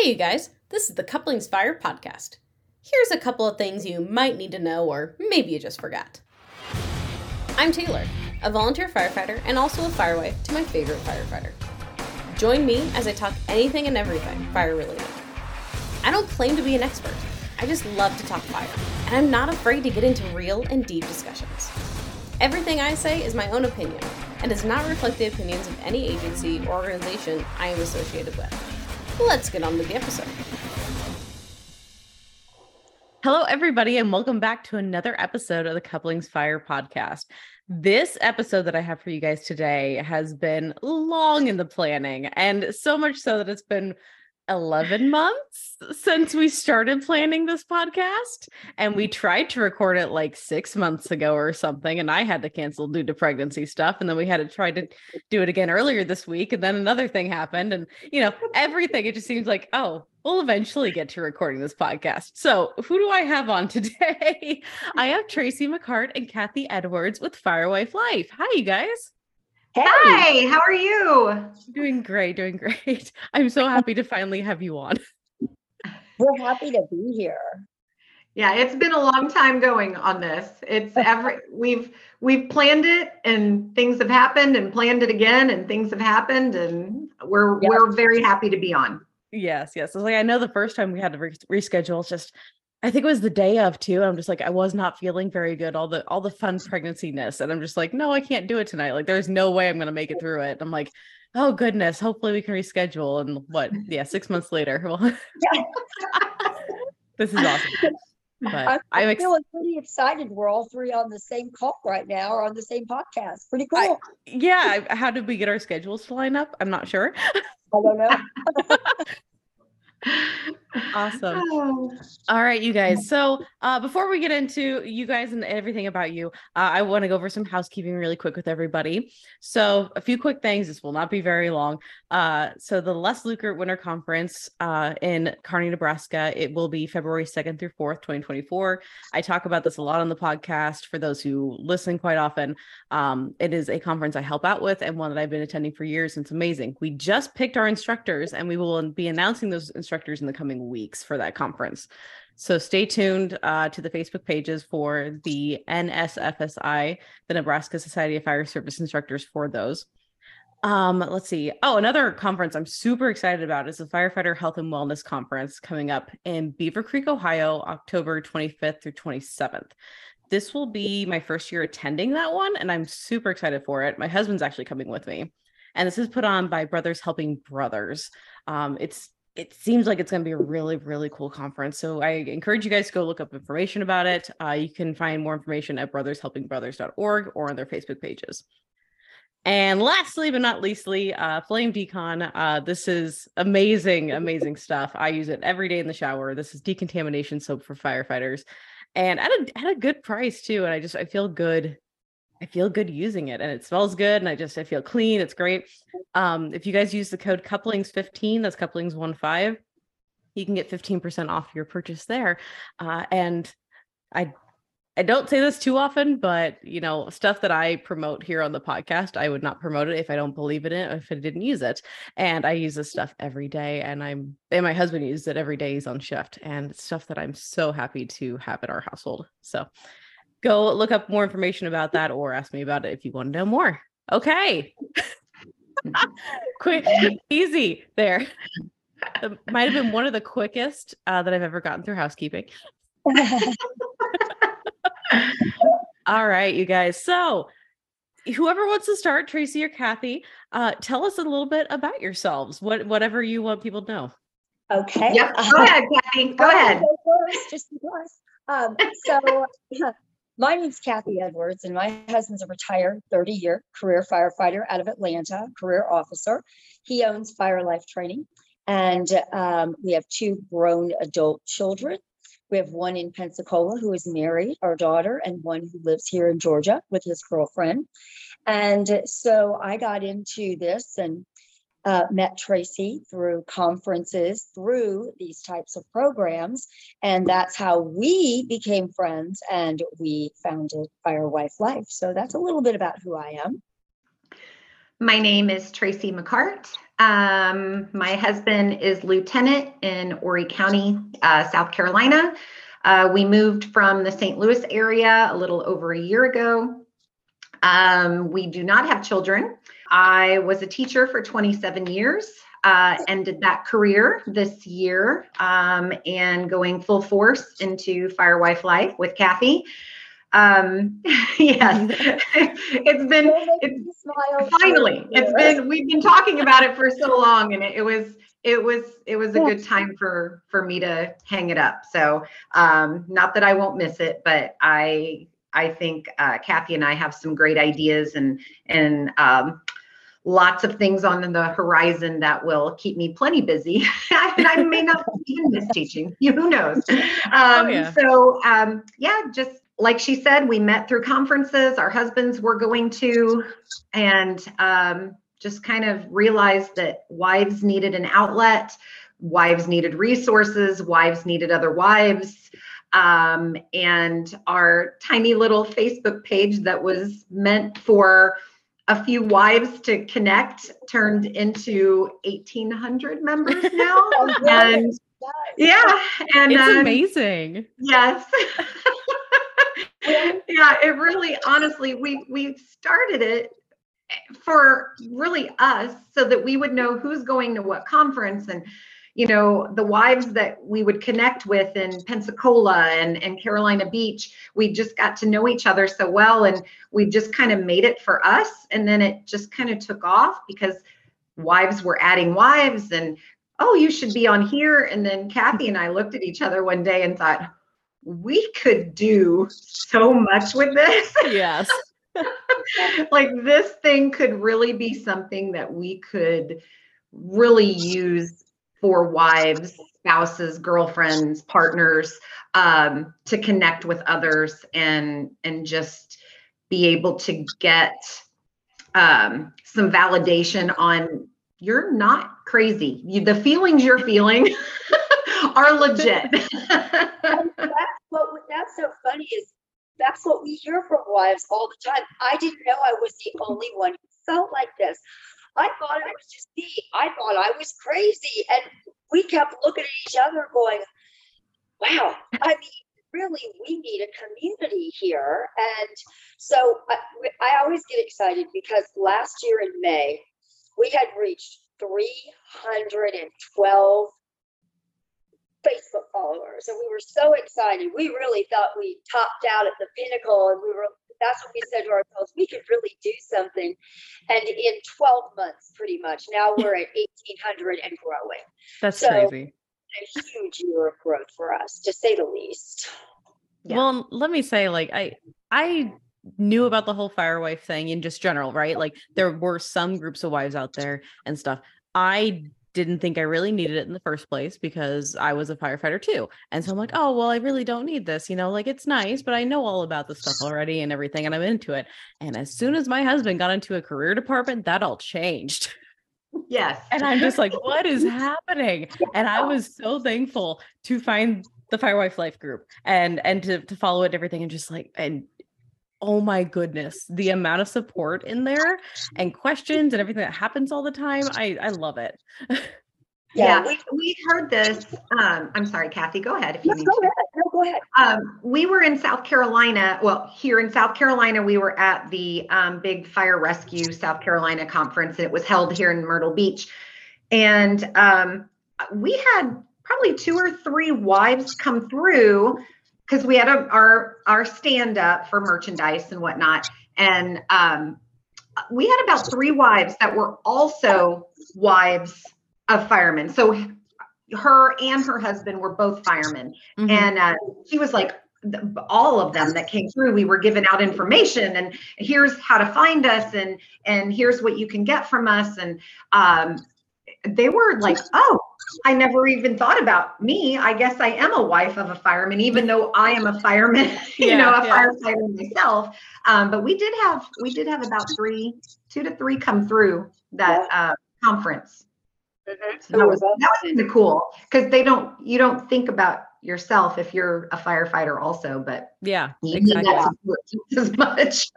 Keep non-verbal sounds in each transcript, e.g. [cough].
Hey, you guys, this is the Couplings Fire podcast. Here's a couple of things you might need to know, or maybe you just forgot. I'm Taylor, a volunteer firefighter and also a firewife to my favorite firefighter. Join me as I talk anything and everything fire related. I don't claim to be an expert, I just love to talk fire, and I'm not afraid to get into real and deep discussions. Everything I say is my own opinion and does not reflect the opinions of any agency or organization I am associated with. Let's get on with the episode. Hello, everybody, and welcome back to another episode of the Couplings Fire podcast. This episode that I have for you guys today has been long in the planning, and so much so that it's been 11 months since we started planning this podcast and we tried to record it like 6 months ago or something and I had to cancel due to pregnancy stuff and then we had to try to do it again earlier this week and then another thing happened and you know everything it just seems like oh we'll eventually get to recording this podcast. So, who do I have on [laughs] today? I have Tracy McCart and Kathy Edwards with Firewife Life. Hi you guys. Hey. Hi, how are you? Doing great, doing great. [laughs] I'm so happy to finally have you on. [laughs] We're happy to be here. Yeah, it's been a long time going on this. It's every [laughs] we've we've planned it and things have happened and planned it again and things have happened and we're yep. we're very happy to be on. Yes, yes. It's like I know the first time we had to re- reschedule, it's just I think it was the day of too. I'm just like, I was not feeling very good. All the all the fun pregnancy-ness. And I'm just like, no, I can't do it tonight. Like, there's no way I'm gonna make it through it. I'm like, oh goodness, hopefully we can reschedule. And what? Yeah, six months later. [laughs] Well, this is awesome. But I'm, I'm feeling pretty excited. We're all three on the same call right now or on the same podcast. Pretty cool. I, yeah. How did we get our schedules to line up? I'm not sure. I don't know. [laughs] [laughs] awesome. Oh. All right, you guys. So uh, before we get into you guys and everything about you, uh, I want to go over some housekeeping really quick with everybody. So a few quick things. This will not be very long. Uh, so the Les Lukert Winter Conference uh, in Kearney, Nebraska, it will be February 2nd through 4th, 2024. I talk about this a lot on the podcast for those who listen quite often. Um, it is a conference I help out with and one that I've been attending for years. And it's amazing. We just picked our instructors and we will be announcing those instructors in the coming weeks for that conference. So stay tuned uh, to the Facebook pages for the NSFSI, the Nebraska Society of Fire Service Instructors for those. Um, let's see. Oh, another conference I'm super excited about is the Firefighter Health and Wellness Conference coming up in Beaver Creek, Ohio, October 25th through 27th. This will be my first year attending that one, and I'm super excited for it. My husband's actually coming with me. And this is put on by Brothers Helping Brothers. Um, it's it seems like it's going to be a really really cool conference so i encourage you guys to go look up information about it uh, you can find more information at brothershelpingbrothers.org or on their facebook pages. And lastly but not leastly uh, flame decon uh, this is amazing amazing stuff. I use it every day in the shower. This is decontamination soap for firefighters. And at a, at a good price too and i just i feel good I feel good using it and it smells good and I just I feel clean. It's great. Um, if you guys use the code couplings 15, that's couplings one five, you can get 15% off your purchase there. Uh, and I I don't say this too often, but you know, stuff that I promote here on the podcast, I would not promote it if I don't believe in it, if I didn't use it. And I use this stuff every day, and I'm and my husband uses it every day. He's on shift, and it's stuff that I'm so happy to have in our household. So go look up more information about that or ask me about it if you want to know more. Okay. [laughs] Quick, [laughs] easy there. It might have been one of the quickest uh, that I've ever gotten through housekeeping. [laughs] All right, you guys. So, whoever wants to start, Tracy or Kathy, uh, tell us a little bit about yourselves. What whatever you want people to know. Okay. Yep. Go ahead, Kathy. Go ahead. just because. Um, so my name's Kathy Edwards, and my husband's a retired 30 year career firefighter out of Atlanta, career officer. He owns Fire Life Training, and um, we have two grown adult children. We have one in Pensacola who is married, our daughter, and one who lives here in Georgia with his girlfriend. And so I got into this and uh, met Tracy through conferences, through these types of programs. And that's how we became friends and we founded Firewife Life. So that's a little bit about who I am. My name is Tracy McCart. Um, my husband is lieutenant in Horry County, uh, South Carolina. Uh, we moved from the St. Louis area a little over a year ago. Um, we do not have children. I was a teacher for 27 years, uh, ended that career this year, um, and going full force into Firewife life with Kathy. Um, [laughs] yes, [laughs] it's been, it's finally, it's been, we've been talking about it for so long and it, it was, it was, it was a good time for, for me to hang it up. So, um, not that I won't miss it, but I, I think, uh, Kathy and I have some great ideas and, and, um, lots of things on the horizon that will keep me plenty busy. [laughs] I may not even miss teaching. [laughs] Who knows? [laughs] Um, oh, yeah. So, um, yeah, just like she said, we met through conferences. Our husbands were going to, and um, just kind of realized that wives needed an outlet, wives needed resources, wives needed other wives. Um, and our tiny little Facebook page that was meant for a few wives to connect turned into 1800 members [laughs] now. oh, and yeah, and it's um, amazing. Yes. [laughs] [laughs] yeah, it really honestly we we started it for really us so that we would know who's going to what conference and you know the wives that we would connect with in pensacola and, and carolina beach we just got to know each other so well and we just kind of made it for us and then it just kind of took off because wives were adding wives and oh you should be on here and then kathy and i looked at each other one day and thought we could do so much with this. [laughs] Yes. like this thing could really be something that we could really use for wives, spouses, girlfriends, partners um, to connect with others and and just be able to get um, some validation on you're not crazy. You, the feelings you're feeling [laughs] are legit. [laughs] that's what that's so funny is that's what we hear from wives all the time. I didn't know I was the only one who felt like this. I thought it was just me. I thought I was crazy. And we kept looking at each other going, wow, I mean, really, we need a community here. And so I, I always get excited because last year in May, we had reached 312 Facebook followers. And we were so excited. We really thought we topped out at the pinnacle and we were that's what we said to ourselves. We could really do something. And in 12 months, pretty much, now [laughs] we're at 1800 and growing. That's so, crazy. A huge year of growth for us, to say the least. Yeah. Well, let me say, like, I I knew about the whole firewife thing in just general, right? Like there were some groups of wives out there and stuff. I didn't think I really needed it in the first place because I was a firefighter too. And so I'm like, mm-hmm. oh, well, I really don't need this. You know, like it's nice, but I know all about the stuff already and everything, and I'm into it. And as soon as my husband got into a career department, that all changed. Yes. And I'm just like, what is [laughs] happening? And I was so thankful to find the Firewife Life group and and to, to follow it and everything and just like and oh my goodness, the amount of support in there and questions and everything that happens all the time. I, I love it. [laughs] yeah, we, we heard this. Um, I'm sorry, Kathy, go ahead if you need go to. Ahead. No, go ahead. Um, we were in South Carolina. Well, here in South Carolina, we were at the um, big fire rescue South Carolina conference, and it was held here in Myrtle Beach. And um, we had probably two or three wives come through because we had a, our our stand up for merchandise and whatnot, and um, we had about three wives that were also wives of firemen. So her and her husband were both firemen, mm-hmm. and uh, she was like all of them that came through we were given out information and here's how to find us and and here's what you can get from us and um, they were like oh I never even thought about me. I guess I am a wife of a fireman, even though I am a fireman, [laughs] you yeah, know, a yeah. firefighter myself. Um, but we did have we did have about three, two to three come through that uh, conference. Mm-hmm. So that was that was kind of cool because they don't you don't think about yourself if you're a firefighter also, but yeah, you exactly. need that support [laughs] as much.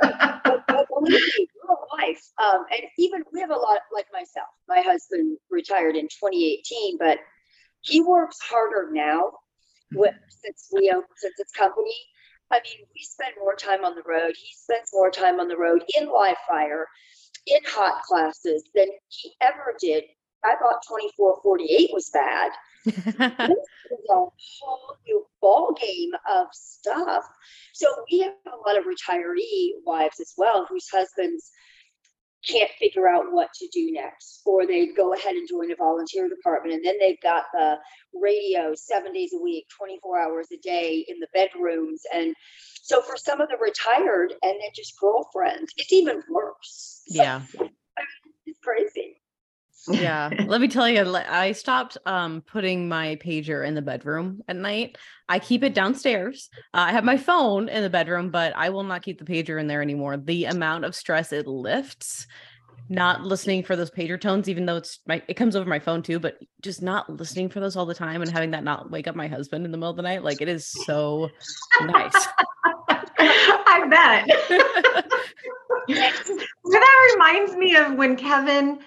Life. Um, and even we have a lot like myself. My husband retired in 2018, but he works harder now with, since we own since it's company. I mean, we spend more time on the road. He spends more time on the road in live fire, in hot classes than he ever did. I thought 2448 was bad. [laughs] this is a whole new ball game of stuff. So we have a lot of retiree wives as well whose husbands can't figure out what to do next, or they go ahead and join a volunteer department, and then they've got the radio seven days a week, 24 hours a day in the bedrooms. And so for some of the retired and then just girlfriends, it's even worse. yeah. [laughs] It's crazy. Yeah. [laughs] Let me tell you i stopped um putting my pager in the bedroom at night. I keep it downstairs. Uh, i have my phone in the bedroom but i will not keep the pager in there anymore. The amount of stress it lifts not listening for those pager tones even though it's my it comes over my phone too but just not listening for those all the time and having that not wake up my husband in the middle of the night like it is so nice. [laughs] I bet. So [laughs] that reminds me of when Kevin,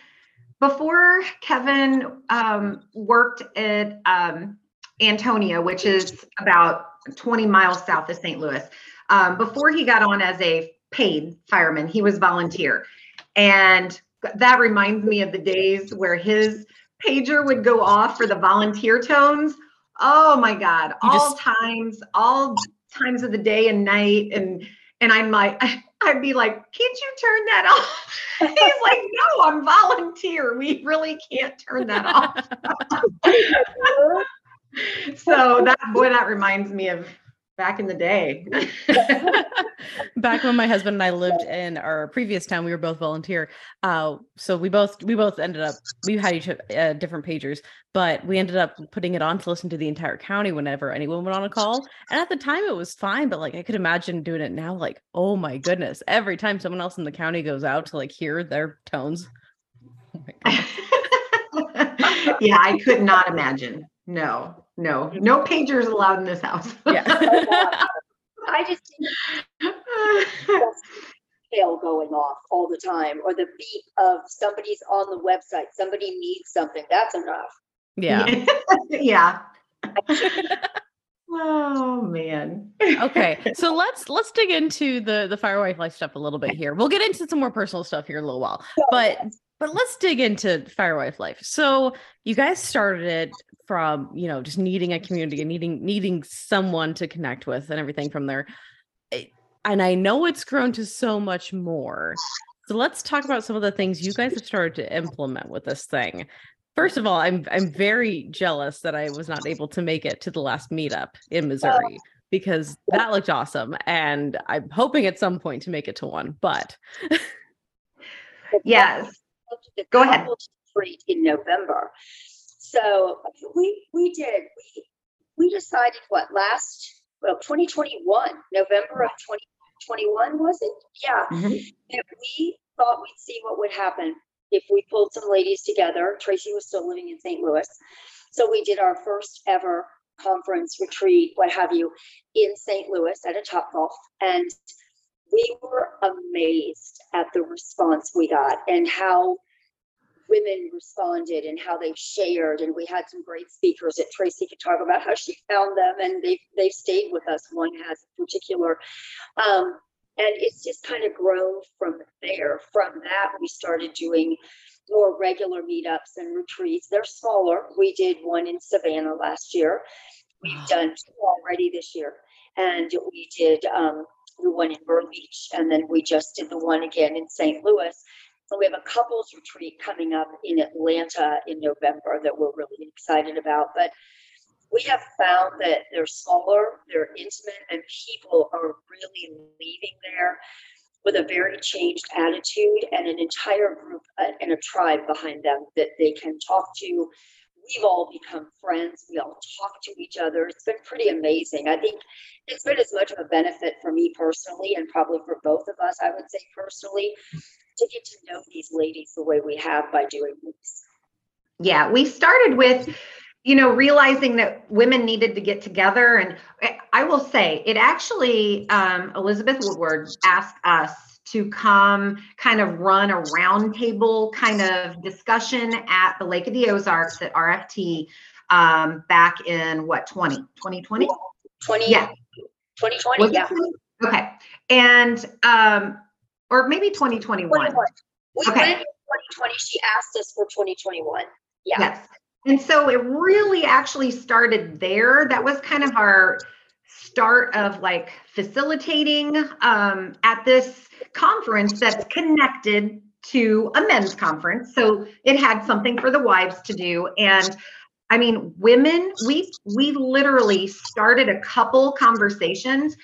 before Kevin um, worked at um, Antonia, which is about 20 miles south of St. Louis. Um, before he got on as a paid fireman, he was volunteer. And that reminds me of the days where his pager would go off for the volunteer tones. Oh my God, all just- times, all times of the day and night. And and I'm like, [laughs] I'd be like, can't you turn that off? [laughs] He's like, no, I'm volunteer. We really can't turn that off. [laughs] [laughs] So that boy, that reminds me of back in the day. [laughs] back when my husband and I lived in our previous town, we were both volunteer. Uh, so we both we both ended up we had each uh, different pagers, but we ended up putting it on to listen to the entire county whenever anyone went on a call. And at the time, it was fine, but like I could imagine doing it now. Like, oh my goodness, every time someone else in the county goes out to like hear their tones. Oh [laughs] yeah, I could not imagine. No, no, mm. no pagers allowed in this house. [laughs] Yeah. I just think [laughs] bell going off all the time, or the beep of somebody's on the website, somebody needs something. That's enough. yeah. [laughs] yeah. Oh man. okay so let's let's dig into the the fire wife life stuff a little bit here we'll get into some more personal stuff here in a little while but but let's dig into Firewife life. So you guys started it from you know just needing a community and needing needing someone to connect with and everything from there. And i know it's grown to so much more. So let's talk about some of the things you guys have started to implement with this thing. First of all i'm i'm very jealous that i was not able to make it to the last meetup in missouri because that looked awesome and i'm hoping at some point to make it to one but Yes. The Go ahead. retreat in November. So we we did we we decided what last well 2021 November of 2021 was it? Yeah, Mhm. that we thought we'd see what would happen if we pulled some ladies together. Tracy was still living in St. Louis, so we did our first ever conference retreat, what have you, in St. Louis at a Top Golf, and we were amazed at the response we got and how women responded and how they shared. And we had some great speakers that tracy could talk about how she found them and they've they've stayed with us one has in particular. Um, and it's just kind of grown from there. From that we started doing more regular meetups and retreats. They're smaller. We did one in savannah last year. We've done two already this year. And we did um, the one in Beach, and then we just did the one again in St. Louis. And we have a couples retreat coming up in Atlanta in November that we're really excited about. But we have found that they're smaller, they're intimate, and people are really leaving there with a very changed attitude and an entire group uh, and a tribe behind them that they can talk to. We've all become friends. We all talk to each other. It's been pretty amazing. I think it's been as much of a benefit for me personally and probably for both of us, I would say personally, to get to know these ladies the way we have by doing this. Yeah, we started with, you know, realizing that women needed to get together. And I- will say, it actually, um, Elizabeth Woodward asked us to come kind of run a roundtable kind of discussion at the Lake of the Ozarks at RFT um, back in what 20 2020 20, yeah 2020, Was yeah. 20? okay and um or maybe 2021 21. We Okay. went in 2020. She asked us for 2021. Yeah. Yes. And so it really actually started there. That was kind of our start of like facilitating um, at this conference that's connected to a men's conference. So it had something for the wives to do. And I mean, women, we we literally started a couple conversations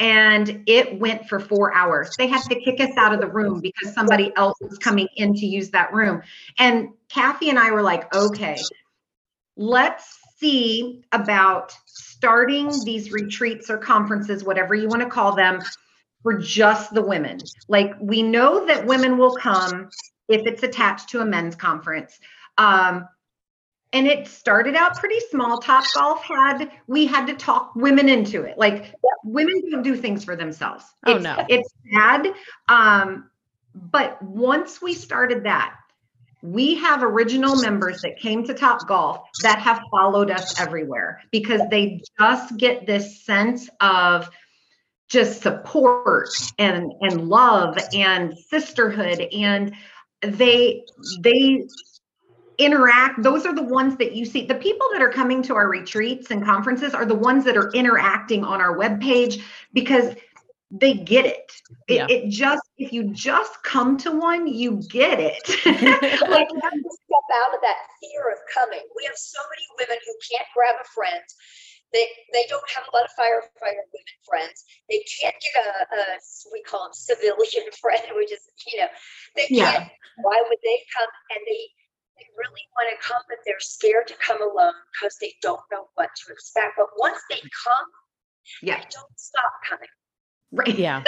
and it went for four hours. They had to kick us out of the room because somebody else was coming in to use that room. And Kathy and I were like, okay, let's see about starting these retreats or conferences, whatever you want to call them, for just the women. Like we know that women will come if it's attached to a men's conference. Um, and it started out pretty small. Top Golf had we had to talk women into it. Like women don't do things for themselves. Oh, it's, no. it's bad. Um, but once we started that, we have original members that came to Top Golf that have followed us everywhere because they just get this sense of just support and and love and sisterhood. And they they interact those are the ones that you see. The people that are coming to our retreats and conferences are the ones that are interacting on our webpage because they get it. It, Yeah. it just if you just come to one you get it [laughs] [laughs] like we have to step out of that fear of coming. We have so many women who can't grab a friend. They they don't have a lot of firefighter women friends. They can't get a, a we call them civilian [laughs] friend, which is you know they can't. Why would they come? And they they really want to come, but they're scared to come alone because they don't know what to expect. But once they come, yeah they don't stop coming. Right. Yeah.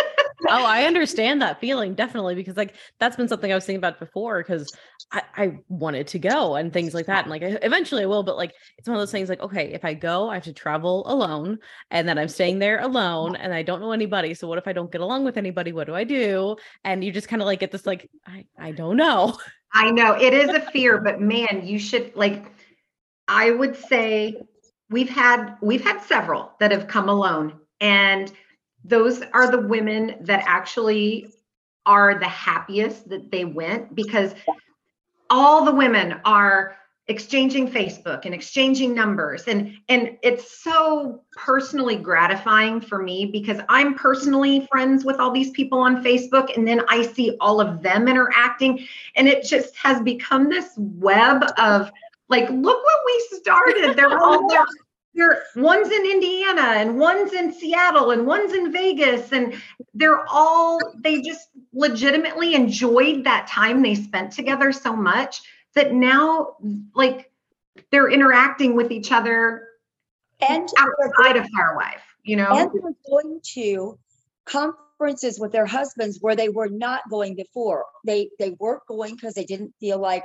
Oh i understand that feeling definitely because like that's been something i was thinking about before because I, I wanted to go and things like that and like eventually i will but like it's one of those things like okay if i go i have to travel alone and then i'm staying there alone and i don't know anybody so what if i don't get along with anybody what do i do? And you just kind of like get this like i i don't know. I know it is a fear, but [laughs] man, you should like I would say we've had we've had several that have come alone and those are the women that actually are the happiest that they went because all the women are exchanging Facebook and exchanging numbers. And and it's so personally gratifying for me because I'm personally friends with all these people on Facebook and then I see all of them interacting. And it just has become this web of like look what we started. They're all [laughs] there they're one's in Indiana and one's in Seattle and one's in Vegas and they're all they just legitimately enjoyed that time they spent together so much that now like they're interacting with each other And outside of Firewife, you know? And they're going to conferences with their husbands where they were not going before. They they weren't going because they didn't feel like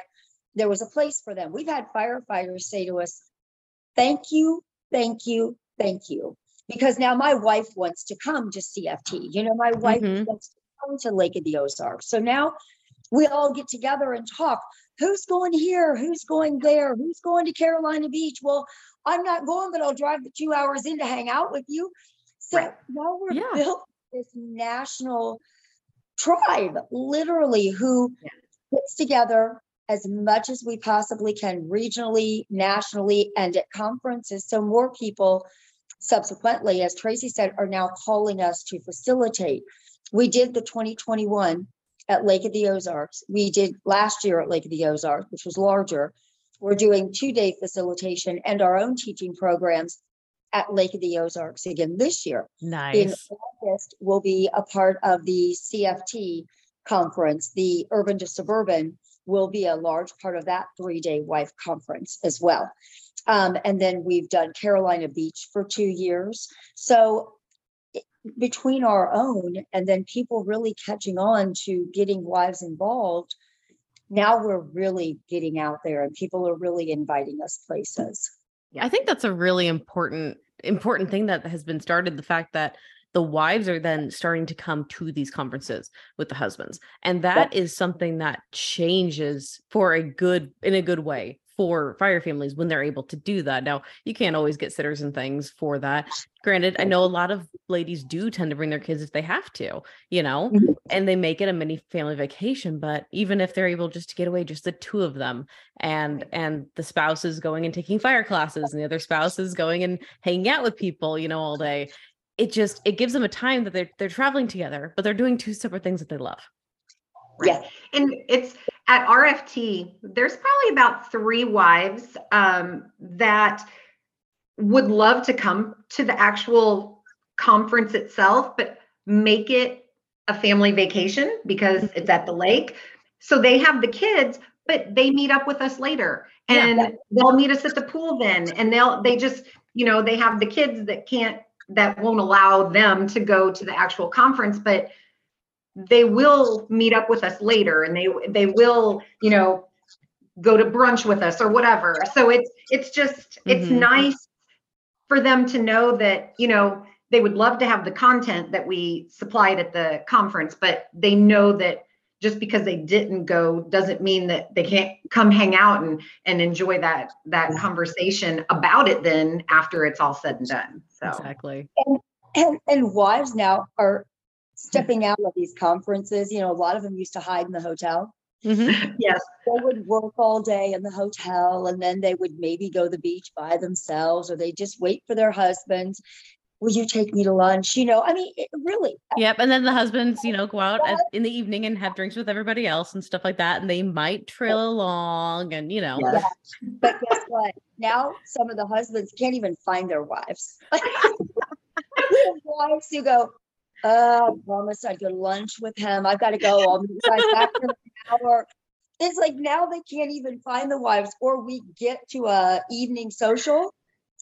there was a place for them. We've had firefighters say to us, "Thank you, thank you, thank you," because now my wife wants to come to CFT. You know, my wife Mhm. wants to come to Lake of the Ozarks. So now we all get together and talk. Who's going here? Who's going there? Who's going to Carolina Beach? Well, I'm not going, but I'll drive the two hours in to hang out with you. So Right. now we're Yeah. built this national tribe, literally, who Yeah. gets together as much as we possibly can, regionally, nationally, and at conferences. So more people subsequently, as Tracy said, are now calling us to facilitate. We did the 2021 at Lake of the Ozarks. We did last year at Lake of the Ozarks, which was larger. We're doing two-day facilitation and our own teaching programs at Lake of the Ozarks again this year. Nice. In August, will be a part of the CFT conference. The urban to suburban will be a large part of that three-day wife conference as well. Um, and then we've done Carolina Beach for two years. So between our own and then people really catching on to getting wives involved, now we're really getting out there and people are really inviting us places. I think that's a really important important thing that has been started the fact that the wives are then starting to come to these conferences with the husbands and that is something that changes for a good in a good way for fire families when they're able to do that. Now, you can't always get sitters and things for that. Granted, I know a lot of ladies do tend to bring their kids if they have to, you know, Mhm. and they make it a mini family vacation, but even if they're able just to get away just the two of them and and the spouse is going and taking fire classes and the other spouse is going and hanging out with people, you know, all day. It just it gives them a time that they're they're traveling together, but they're doing two separate things that they love. Yeah. And it's at RFT, there's probably about three wives um, that would love to come to the actual conference itself, but make it a family vacation because it's at the lake. So they have the kids, but they meet up with us later Yeah. and they'll meet us at the pool then. And they'll, they just, you know, they have the kids that can't, that won't allow them to go to the actual conference, but they will meet up with us later and they they will you know go to brunch with us or whatever so it's it's just it's Mhm. nice for them to know that you know they would love to have the content that we supplied at the conference but they know that just because they didn't go doesn't mean that they can't come hang out and and enjoy that that conversation about it then after it's all said and done so Exactly. And and wives now are stepping out of these conferences. You know, a lot of them used to hide in the hotel. mm-hmm. [laughs] yes They would work all day in the hotel and then they would maybe go to the beach by themselves or they just wait for their husbands. Will you take me to lunch? You know, I mean, it, really, Yep. And then the husbands, you know, go out at, in the evening and have drinks with everybody else and stuff like that. And they might trail along and, you know, yes But guess what? Now some of the husbands can't even find their wives. [laughs] Wives who go, uh, I promised I'd go to lunch with him. I've got to go. I'll be right back in an hour. It's like now they can't even find the wives, or we get to a evening social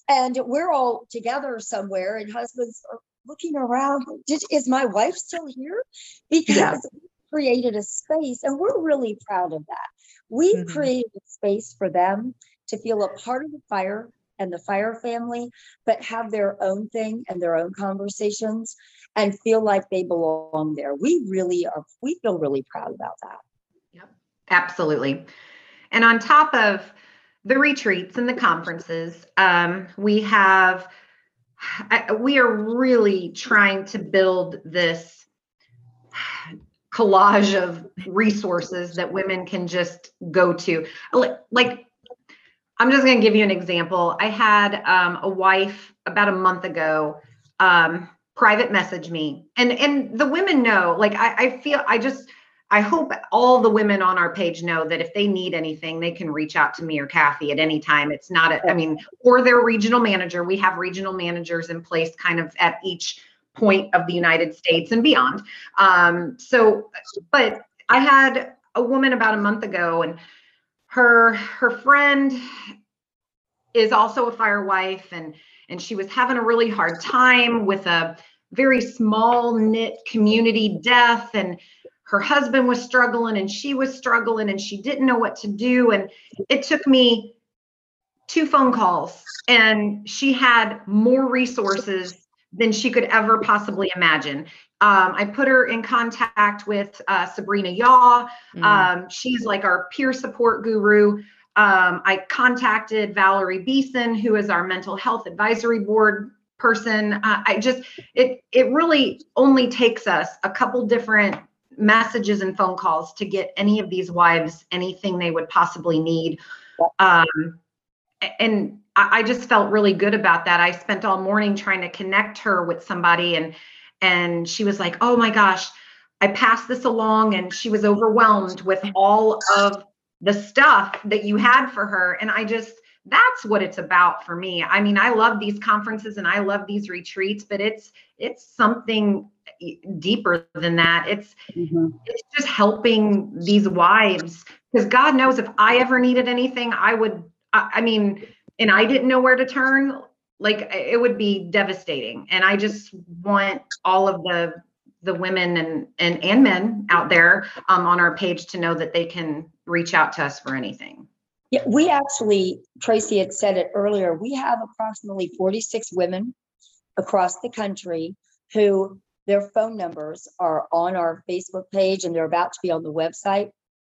and we're all together somewhere, and husbands are looking around. Did, is my wife still here? Because we created a space, and we're really proud of that. We've Mhm. created a space for them to feel a part of the fire and the fire family, but have their own thing and their own conversations and feel like they belong there. We really are, we feel really proud about that. Yep absolutely. And on top of the retreats and the conferences, um, we have, I, we are really trying to build this collage of resources that women can just go to. Like, I'm just going to give you an example. I had um, a wife about a month ago um, private message me, and and the women know. Like I, I feel I just I hope all the women on our page know that if they need anything, they can reach out to me or Kathy at any time. It's not, a, I mean, or their regional manager. We have regional managers in place kind of at each point of the United States and beyond. Um, so, but I had a woman about a month ago and her her friend is also a fire wife and and she was having a really hard time with a very small knit community death and her husband was struggling and she was struggling and she didn't know what to do. And it took me two phone calls and she had more resources than she could ever possibly imagine. Um, i put her in contact with uh, sabrina yaw. Mm. um, she's like our peer support guru. Um, i contacted valerie beeson who is our mental health advisory board person. Uh, i just it it really only takes us a couple different messages and phone calls to get any of these wives anything they would possibly need. Um, and I, just felt really good about that. I spent all morning trying to connect her with somebody, and and she was like, "Oh my gosh, I passed this along," and she was overwhelmed with all of the stuff that you had for her, and I just that's what it's about for me. I mean, I love these conferences and I love these retreats, but it's it's something eh, deeper than that. It's mm-hmm. it's just helping these wives because God knows if I ever needed anything, I would. I, I mean, and I didn't know where to turn. Like eh, it would be devastating. And I just want all of the the women and and and men out there um, on our page to know that they can reach out to us for anything. Yeah, we actually, Tracy had said it earlier, we have approximately 46 women across the country who their phone numbers are on our Facebook page and they're about to be on the website.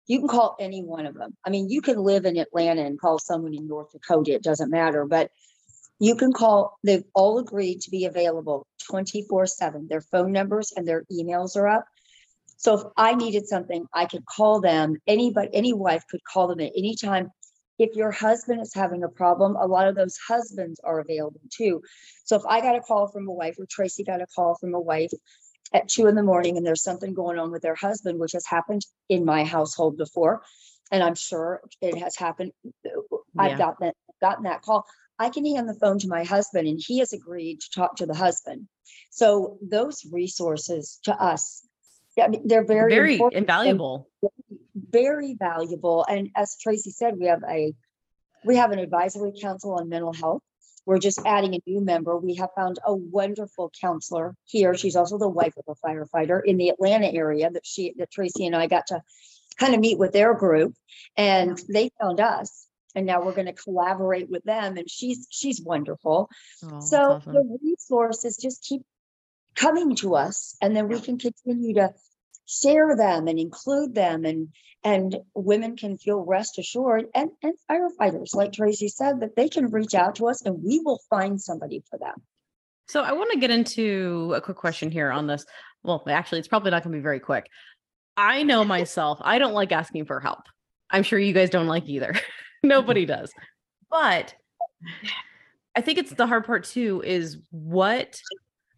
You can call any one of them. I mean, you can live in Atlanta and call someone in North Dakota, it doesn't matter, but you can call, they've all agreed to be available 24 7. Their phone numbers and their emails are up. So if I needed something, I could call them. Anybody, any wife could call them at any time. If your husband is having a problem, a lot of those husbands are available too. So if I got a call from a wife or Tracy got a call from a wife at two in the morning and there's something going on with their husband, which has happened in my household before, and I'm sure it has happened. I've Yeah. that gotten that call. I can hand the phone to my husband and he has agreed to talk to the husband. So those resources to us, yeah, I mean, they're very, Very invaluable. very valuable. And as Tracy said, we have a we have an advisory council on mental health. We're just adding a new member. We have found a wonderful counselor here. She's also the wife of a firefighter in the Atlanta area that she that Tracy and I got to kind of meet with their group and they found us. And now we're going to collaborate with them. And she's she's wonderful. Oh, So awesome. the resources just keep coming to us and then we can continue to share them and include them and and women can feel rest assured and and firefighters like Tracy said that they can reach out to us and we will find somebody for them. So I want to get into a quick question here on this. Well, actually, it's probably not going to be very quick. I know myself, I don't like asking for help. I'm sure you guys don't like either. [laughs] Nobody does. But I think it's the hard part too is what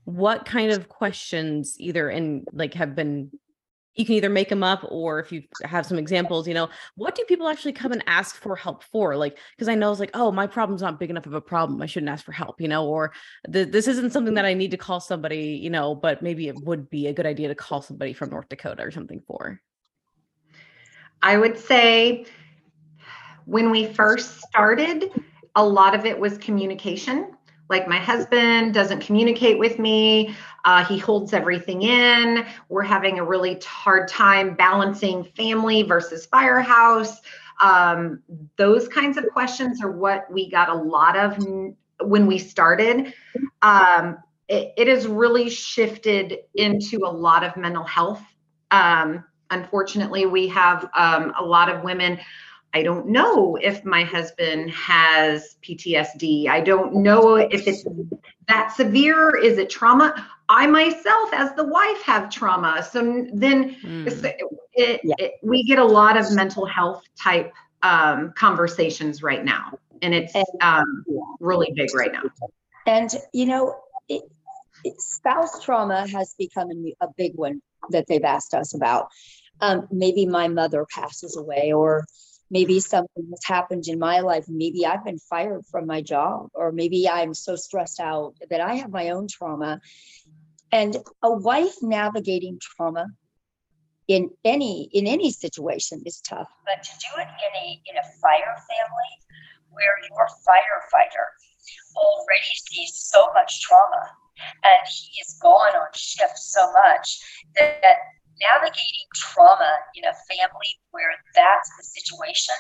what kind of questions either in like have been you can either make them up or if you have some examples, you know, what do people actually come and ask for help for? Like, because I know it's like, oh, my problem's not big enough of a problem. I shouldn't ask for help, you know, or this isn't something that I need to call somebody, you know, but maybe it would be a good idea to call somebody from North Dakota or something for. I would say when we first started, a lot of it was communication. Like my husband doesn't communicate with me. Uh, he holds everything in. We're having a really hard time balancing family versus firehouse. Um, those kinds of questions are what we got a lot of when we started. Um, it, it has really shifted into a lot of mental health. Um, unfortunately, we have um, a lot of women. I don't know if my husband has PTSD. I don't know if it's that severe. Is it trauma? I myself, as the wife, have trauma. So then Mm. it, Yeah. it, we get a lot of mental health type um, conversations right now. And it's And- um, really big right now. And you know, it, it, spouse trauma has become a, a big one that they've asked us about. Um, maybe my mother passes away, or maybe something has happened in my life. Maybe I've been fired from my job, or maybe I'm so stressed out that I have my own trauma. And a wife navigating trauma in any in any situation is tough. But to do it in a in a fire family where your firefighter already sees so much trauma and he is gone on shift so much that, that navigating trauma in a family where that's the situation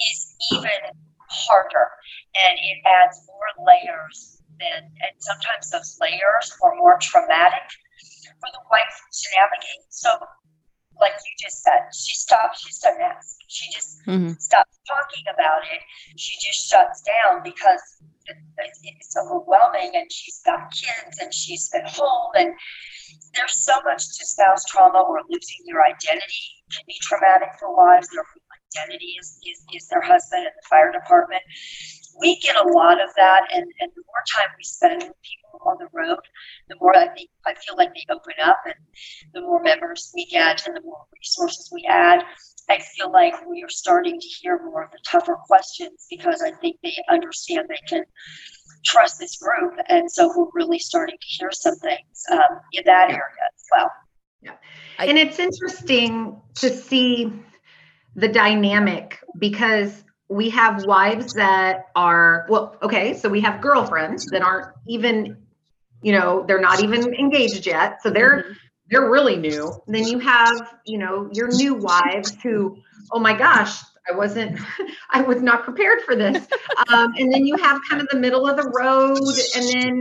is even harder and it adds more layers than and sometimes those layers are more traumatic for the wife to navigate. So like you just said she stops she doesn't ask she just Mhm. stops talking about it. She just shuts down because it's overwhelming and she's got kids and she's at home and there's so much to spouse trauma. Or losing your identity. Can be traumatic for wives. Their identity is, is, is their husband in the fire department. We get a lot of that and, and the more time we spend with people on the road the more i think i feel like they open up and the more members we get and the more resources we add I feel like we are starting to hear more of the tougher questions because I think they understand they can trust this group. And so we're really starting to hear some things um, in that area as well. I- and it's interesting to see the dynamic because we have wives that are well okay so we have girlfriends that aren't even you know they're not even engaged yet so they're Mhm. They're really new then you have you know your new wives who oh my gosh I wasn't, [laughs] I was not prepared for this. Um, and then you have kind of the middle of the road. And then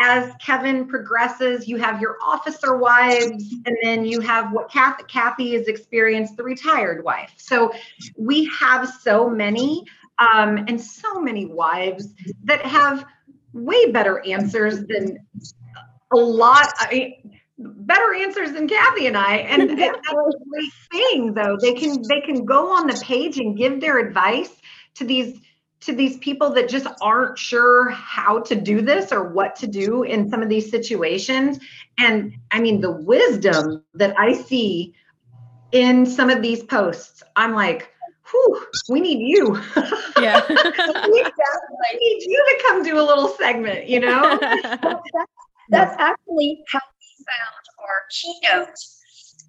as Kevin progresses, you have your officer wives, and then you have what Kathy, Kathy has experienced, the retired wife. So we have so many um, and so many wives that have way better answers than a lot. I mean, better answers than Kathy and I. And [laughs] that's a great thing though. They can they can go on the page and give their advice to these to these people that just aren't sure how to do this or what to do in some of these situations. And I mean the wisdom that I see in some of these posts, I'm like, whew, we need you. [laughs] Yeah. we, need you to come do a little segment, you know? [laughs] That's, actually how found our keynote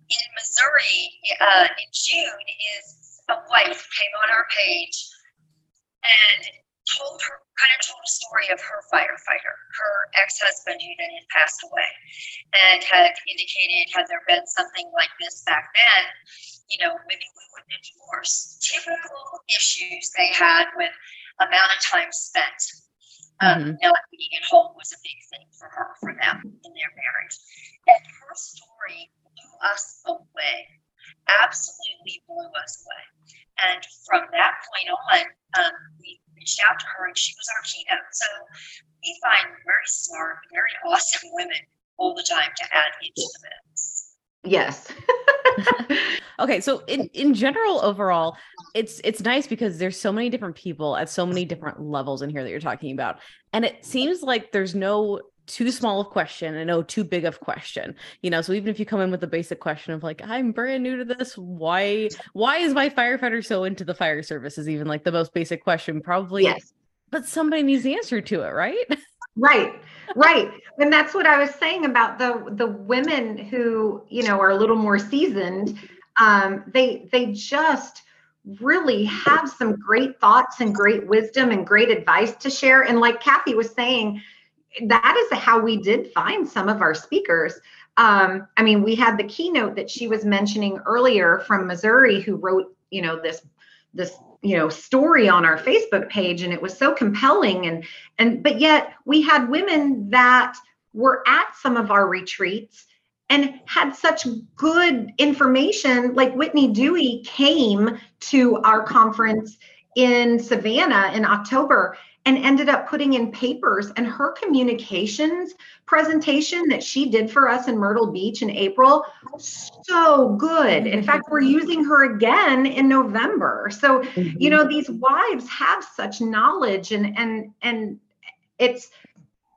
in Missouri uh, in June. Is a wife came on our page and told her kind of told a story of her firefighter, her ex-husband who then had passed away, and had indicated had there been something like this back then, you know, maybe we wouldn't have divorced. Typical issues they had with amount of time spent. Um, Not being at home was a big thing for her, for them in their marriage. And her story blew us away, absolutely blew us away. And from that point on, um, we reached out to her and she was our keynote. So we find very smart, very awesome women all the time to add into the mix. Yes. [laughs] okay so in in general overall it's it's nice because there's so many different people at so many different levels in here that you're talking about. And it seems like there's no too small of question and no too big of question you know? So even if you come in with a basic question of like i'm brand new to this. Why why is my firefighter so into the fire service? is even like the most basic question probably yes. but somebody needs the answer to it right [laughs] right right. And that's what i was saying about the the women who you know are a little more seasoned um they they just really have some great thoughts and great wisdom and great advice to share. And like kathy was saying that is how we did find some of our speakers. Um i mean we had the keynote that she was mentioning earlier from missouri who wrote you know this this you know story on our facebook page and it was so compelling. And and but yet we had women that were at some of our retreats and had such good information like whitney dewey came to our conference in savannah in october and ended up putting in papers and her communications presentation that she did for us in Myrtle Beach in April so good. In fact, we're using her again in November. So, mm-hmm. you know, these wives have such knowledge and and and it's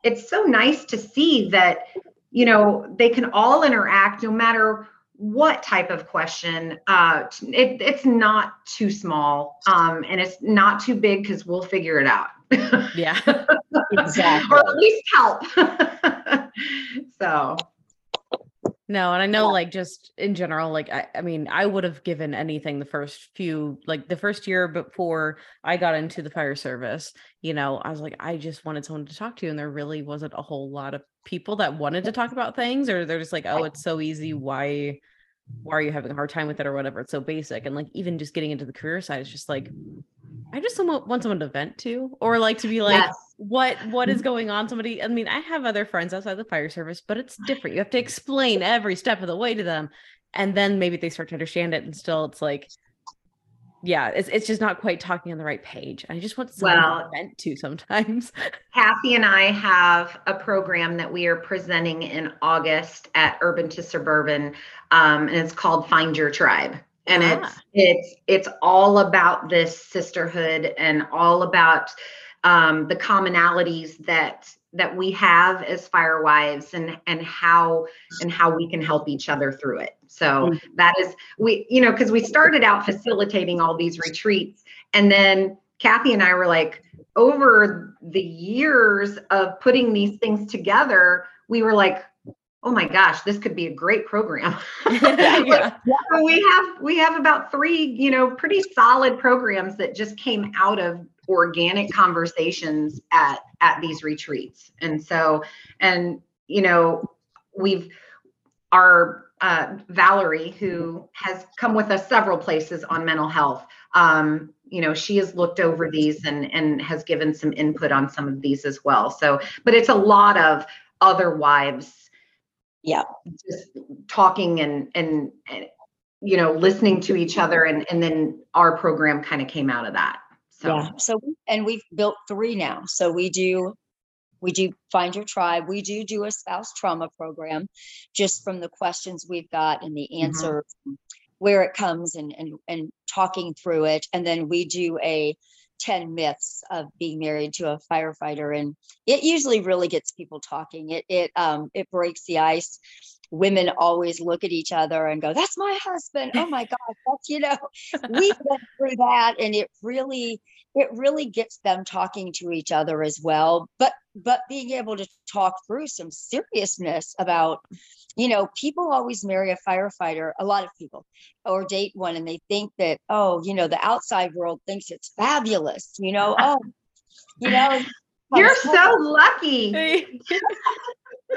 it's so nice to see that you know they can all interact no matter what type of question uh it, it's not too small um and it's not too big because we'll figure it out yeah. Exactly. Or at least help. [laughs] So. No and i know like just in general like I, I mean i would have given anything the first few like the first year before i got into the fire service you know i was like i just wanted someone to talk to and there really wasn't a whole lot of people that wanted to talk about things or they're just like oh it's so easy. Why why are you having a hard time with it or whatever it's so basic and like even just getting into the career side is just like I just want someone to vent to, or like to be like, yes. what what is mm-hmm. going on? Somebody, I mean, I have other friends outside the fire service, but it's different. You have to explain every step of the way to them, and then maybe they start to understand it, and still, it's like, yeah, it's it's just not quite talking on the right page. I just want someone well, to vent to sometimes. [laughs] Kathy and I have a program that we are presenting in August at Urban to Suburban, um, and it's called Find Your Tribe and ah. it's it's it's all about this sisterhood and all about um, the commonalities that that we have as firewives and and how and how we can help each other through it so mm-hmm. that is we you know because we started out facilitating all these retreats and then kathy and i were like over the years of putting these things together we were like oh my gosh this could be a great program [laughs] [laughs] yeah. we have we have about three you know pretty solid programs that just came out of organic conversations at at these retreats and so and you know we've our uh, Valerie, who has come with us several places on mental health. Um, you know, she has looked over these and and has given some input on some of these as well. So, but it's a lot of other wives, yeah, just talking and and, and you know listening to each other, and and then our program kind of came out of that. So. Yeah. So and we've built three now. So we do we do find your tribe. We do do a spouse trauma program just from the questions we've got and the answers, mm-hmm. where it comes and, and, and talking through it. And then we do a 10 myths of being married to a firefighter. And it usually really gets people talking. It, it, um, it breaks the ice. Women always look at each other and go, that's my husband. Oh my God. That's, you know, we [laughs] went through that and it really, it really gets them talking to each other as well but but being able to talk through some seriousness about you know people always marry a firefighter a lot of people or date one and they think that oh you know the outside world thinks it's fabulous you know [laughs] oh you know you're so lucky [laughs]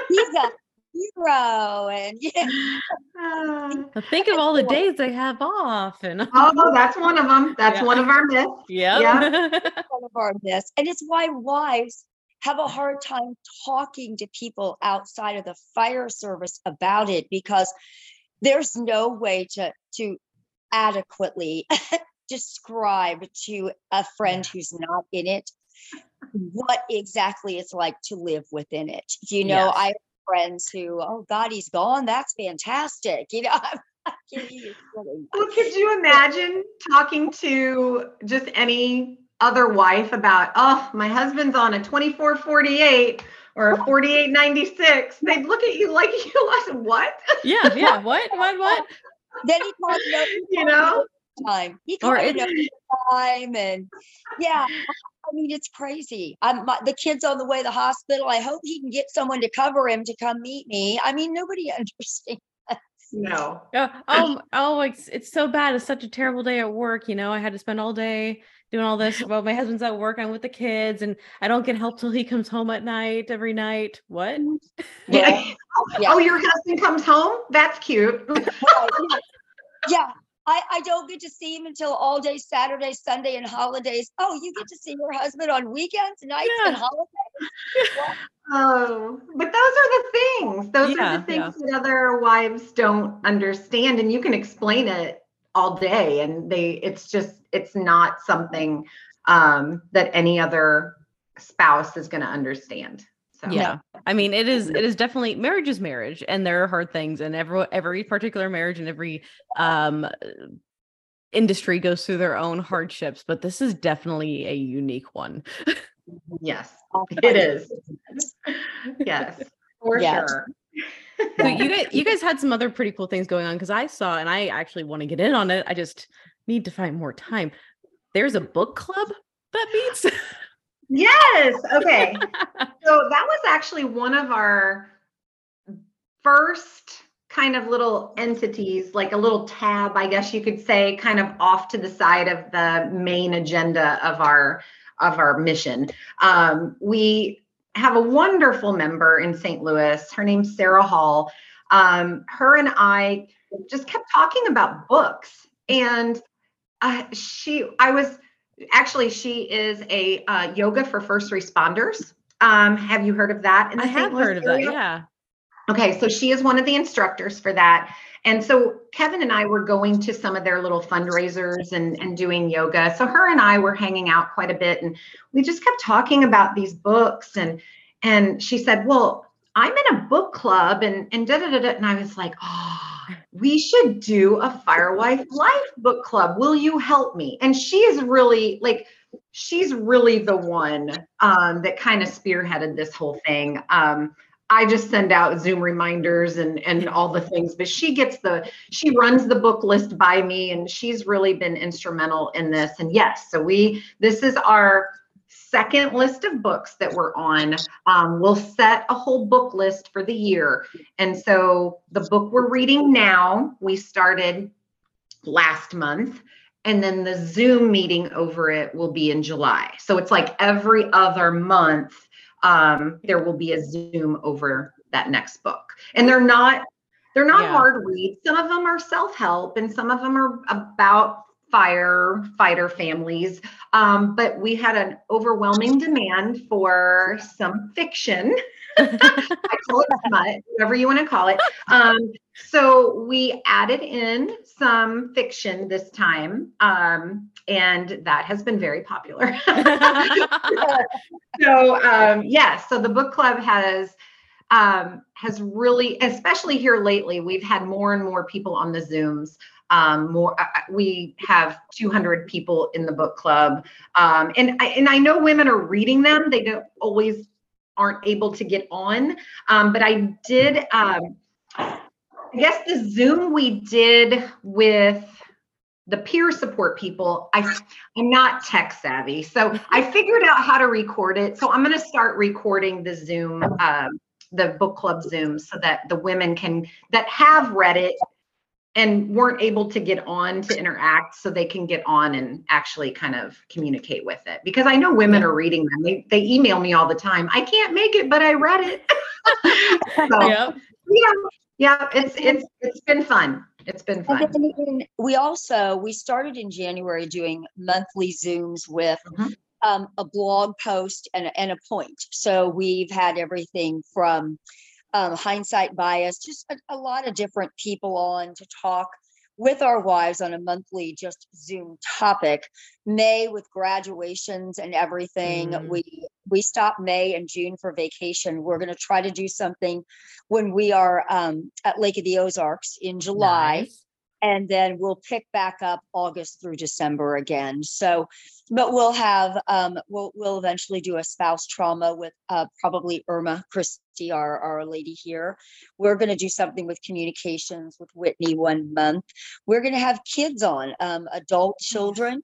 he's a hero and [laughs] yeah. Uh, think of all the days they have off and [laughs] oh that's one of them that's yeah. one of our myths yep. yeah [laughs] one of our myths and it's why wives have a hard time talking to people outside of the fire service about it because there's no way to to adequately describe to a friend who's not in it what exactly it's like to live within it you know yes. i friends who, oh God, he's gone. That's fantastic. You know, [laughs] well, could you imagine talking to just any other wife about, oh, my husband's on a 2448 or a 4896? They'd look at you like [laughs] you lost what? Yeah, yeah. What? What? What? [laughs] then he called you know time. He called it time and yeah, I mean, it's crazy. I'm my, the kid's on the way to the hospital. I hope he can get someone to cover him to come meet me. I mean, nobody [laughs] understands. No. Yeah. Oh, oh, it's it's so bad. It's such a terrible day at work. You know, I had to spend all day doing all this. Well, my husband's at work. I'm with the kids, and I don't get help till he comes home at night every night. What? Mm-hmm. [laughs] Yeah. yeah. Oh, your husband comes home. That's cute. yeah. I, I don't get to see him until all day Saturday, Sunday, and holidays. Oh, you get to see your husband on weekends, nights, yeah. and holidays. [laughs] oh, but those are the things. Those yeah, are the things yeah. that other wives don't understand, and you can explain it all day, and they. It's just it's not something um, that any other spouse is going to understand. So. Yeah. I mean, it is, it is definitely marriage is marriage and there are hard things and every, every particular marriage and every, um, industry goes through their own hardships, but this is definitely a unique one. yes, [laughs] it is. yes, for yes. sure. so you guys, you guys had some other pretty cool things going on because I saw, and I actually want to get in on it. I just need to find more time. There's a book club that meets. [laughs] Yes. [laughs] Okay. so that was actually one of our first kind of little entities, like a little tab, I guess you could say, kind of off to the side of the main agenda of our of our mission. Um, we have a wonderful member in St. Louis. Her name's Sarah Hall. Um, her and I just kept talking about books, and uh, she, I was actually she is a uh, yoga for first responders. Um, have you heard of that i have heard of that yeah. Okay so she is one of the instructors for that. And so kevin and i were going to some of their little fundraisers and, and doing yoga. So her and i were hanging out quite a bit and we just kept talking about these books and and she said well i'm in a book club and and da da da, da. and i was like oh we should do a Fire Wife Life book club. Will you help me? And she is really like, she's really the one um, that kind of spearheaded this whole thing. Um, I just send out Zoom reminders and and all the things, but she gets the she runs the book list by me, and she's really been instrumental in this. And yes, so we this is our second list of books that we're on. Um, we'll set a whole book list for the year. And so the book we're reading now, we started last month. And then the Zoom meeting over it will be in July. So it's like every other month, um, there will be a Zoom over that next book. And they're not They're not Yeah. hard reads. Some of them are self-help and some of them are about firefighter families. Um, but we had an overwhelming demand for some fiction. [laughs] I call it smut, whatever you want to call it. Um, so we added in some fiction this time, um, and that has been very popular. [laughs] so um, yes, so the book club has um, has really, especially here lately, we've had more and more people on the Zooms. Um, more, uh, we have 200 people in the book club, um, and I, and I know women are reading them. They don't always aren't able to get on, um, but I did. Um, I guess the Zoom we did with the peer support people, I, I'm not tech savvy. So I [laughs] figured out how to record it. So I'm going to start recording the Zoom, um, the book club Zoom so that the women can, that have read it and weren't able to get on to interact so they can get on and actually kind of communicate with it. Because I know women are reading them. They, they email me all the time. I can't make it, but I read it. [laughs] so, Yep. yeah, yeah, it's, it's, it's been fun. It's been And fun. we also, we started in January doing monthly Zooms with Mhm. um, a blog post and, and a point. So we've had everything from um, hindsight bias, just a, a lot of different people on to talk with our wives on a monthly just Zoom topic. May with graduations and everything, Mm. we we stop May and June for vacation. We're going to try to do something when we are um, at Lake of the Ozarks in July Nice. and then we'll pick back up August through December again. So, but we'll have um, we'll we'll eventually do a spouse trauma with uh, probably Irma Christie, our our lady here. We're going to do something with communications with Whitney one month. We're going to have kids on, um, adult children,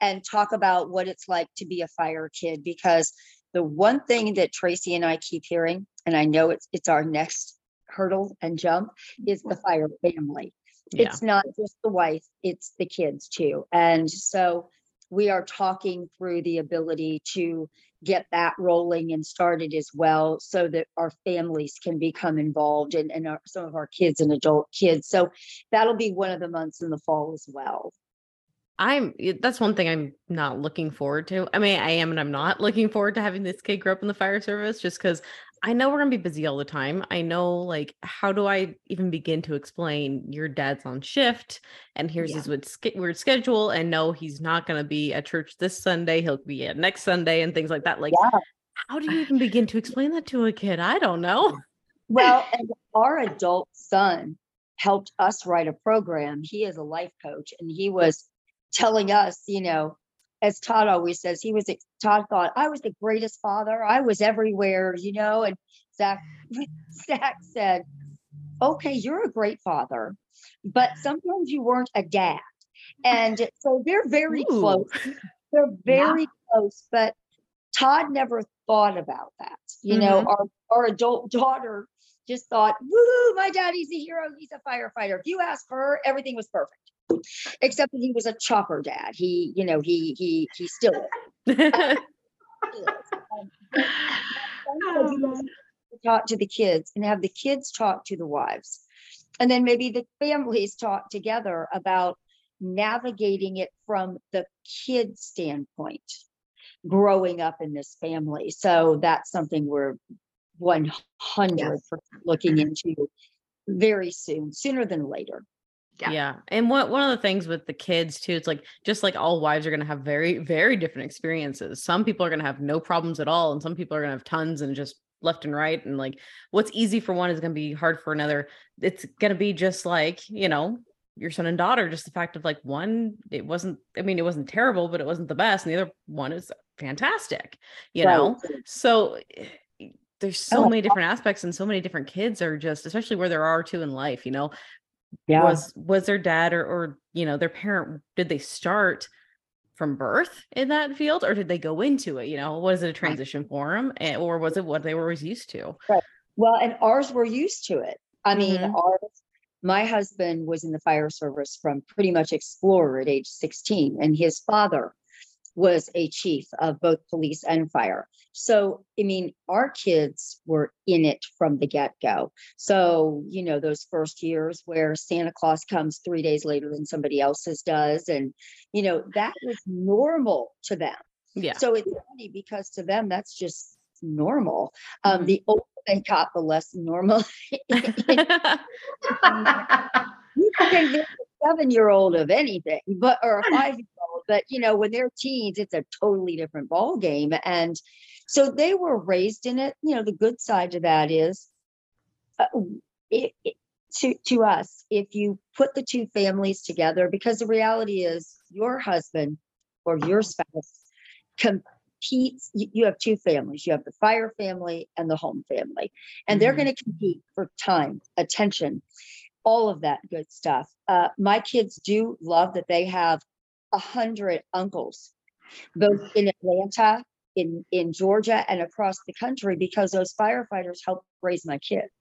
and talk about what it's like to be a fire kid because the one thing that Tracy and I keep hearing, and I know it's it's our next hurdle and jump, is the fire family Yeah. it's not just the wife, it's the kids too. And so we are talking through the ability to get that rolling and started as well so that our families can become involved and, and our, some of our kids and adult kids. So that'll be one of the months in the fall as well. I'm that's one thing I'm not looking forward to. I mean, I am and I'm not looking forward to having this kid grow up in the fire service just because I know we're gonna be busy all the time. I know like how do I even begin to explain your dad's on shift and here's Yeah. his weird, schedule and no, he's not gonna be at church this Sunday, he'll be at next Sunday and things like that. Like, Yeah. how do you even begin to explain that to a kid? I don't know. Well, and our adult son helped us write a program. He is a life coach and he was telling us, you know, as Todd always says, he was, Todd thought, I was the greatest father. I was everywhere, you know, and Zach, [laughs] Zach said, okay, you're a great father, but sometimes you weren't a dad. And so they're very Ooh. close. They're very close, but Todd never thought about that. You know, mm-hmm. our, our adult [laughs] daughter just thought, woo, my daddy's a hero. He's a firefighter. If you ask her, everything was perfect. Except that he was a chopper dad. He, you know, he he he still is. is. But sometimes you just have to talk to the kids and have the kids talk to the wives. And then maybe the families talk together about navigating it from the kid standpoint, growing up in this family. So that's something we're 100% looking into very soon, sooner than later. Yeah. Yeah. And what one of the things with the kids too, it's like just like all wives are gonna have very, very different experiences. Some people are gonna have no problems at all, and some people are gonna have tons and just left and right. And like what's easy for one is gonna be hard for another. It's gonna be just like, you know, your son and daughter, just the fact of like one, it wasn't, I mean, it wasn't terrible, but it wasn't the best. And the other one is fantastic, you know? So eh, there's so Oh, many different aspects and so many different kids are just, especially where there are two in life, you know, Yeah. was was their dad or or you know their parent did they start from birth in that field or did they go into it you know was it a transition for them or was it what they were always used to Well, and ours were used to it. I mean, Mhm. ours, my husband was in the fire service from pretty much explorer at age 16, and his father was a chief of both police and fire. So, I mean, our kids were in it from the get go. So, you know, those first years where Santa Claus comes three days later than somebody else's does. And, you know, that was normal to them. Yeah. So it's funny because to them, that's just normal. Um, Mhm. The older they got, the less normal. [laughs] [laughs] [laughs] you can convince a seven year old of anything, but or a five year old, but you know, when they're teens, it's a totally different ball game. And so they were raised in it. You know, the good side to that is uh, it, it, to to us, if you put the two families together, because the reality is your husband or your spouse competes. You, you have two families. You have the fire family and the home family, and they're Mhm. going to compete for time, attention, all of that good stuff. Uh, my kids do love that they have a hundred uncles, both in Atlanta, in in Georgia, and across the country, because those firefighters help raise my kids.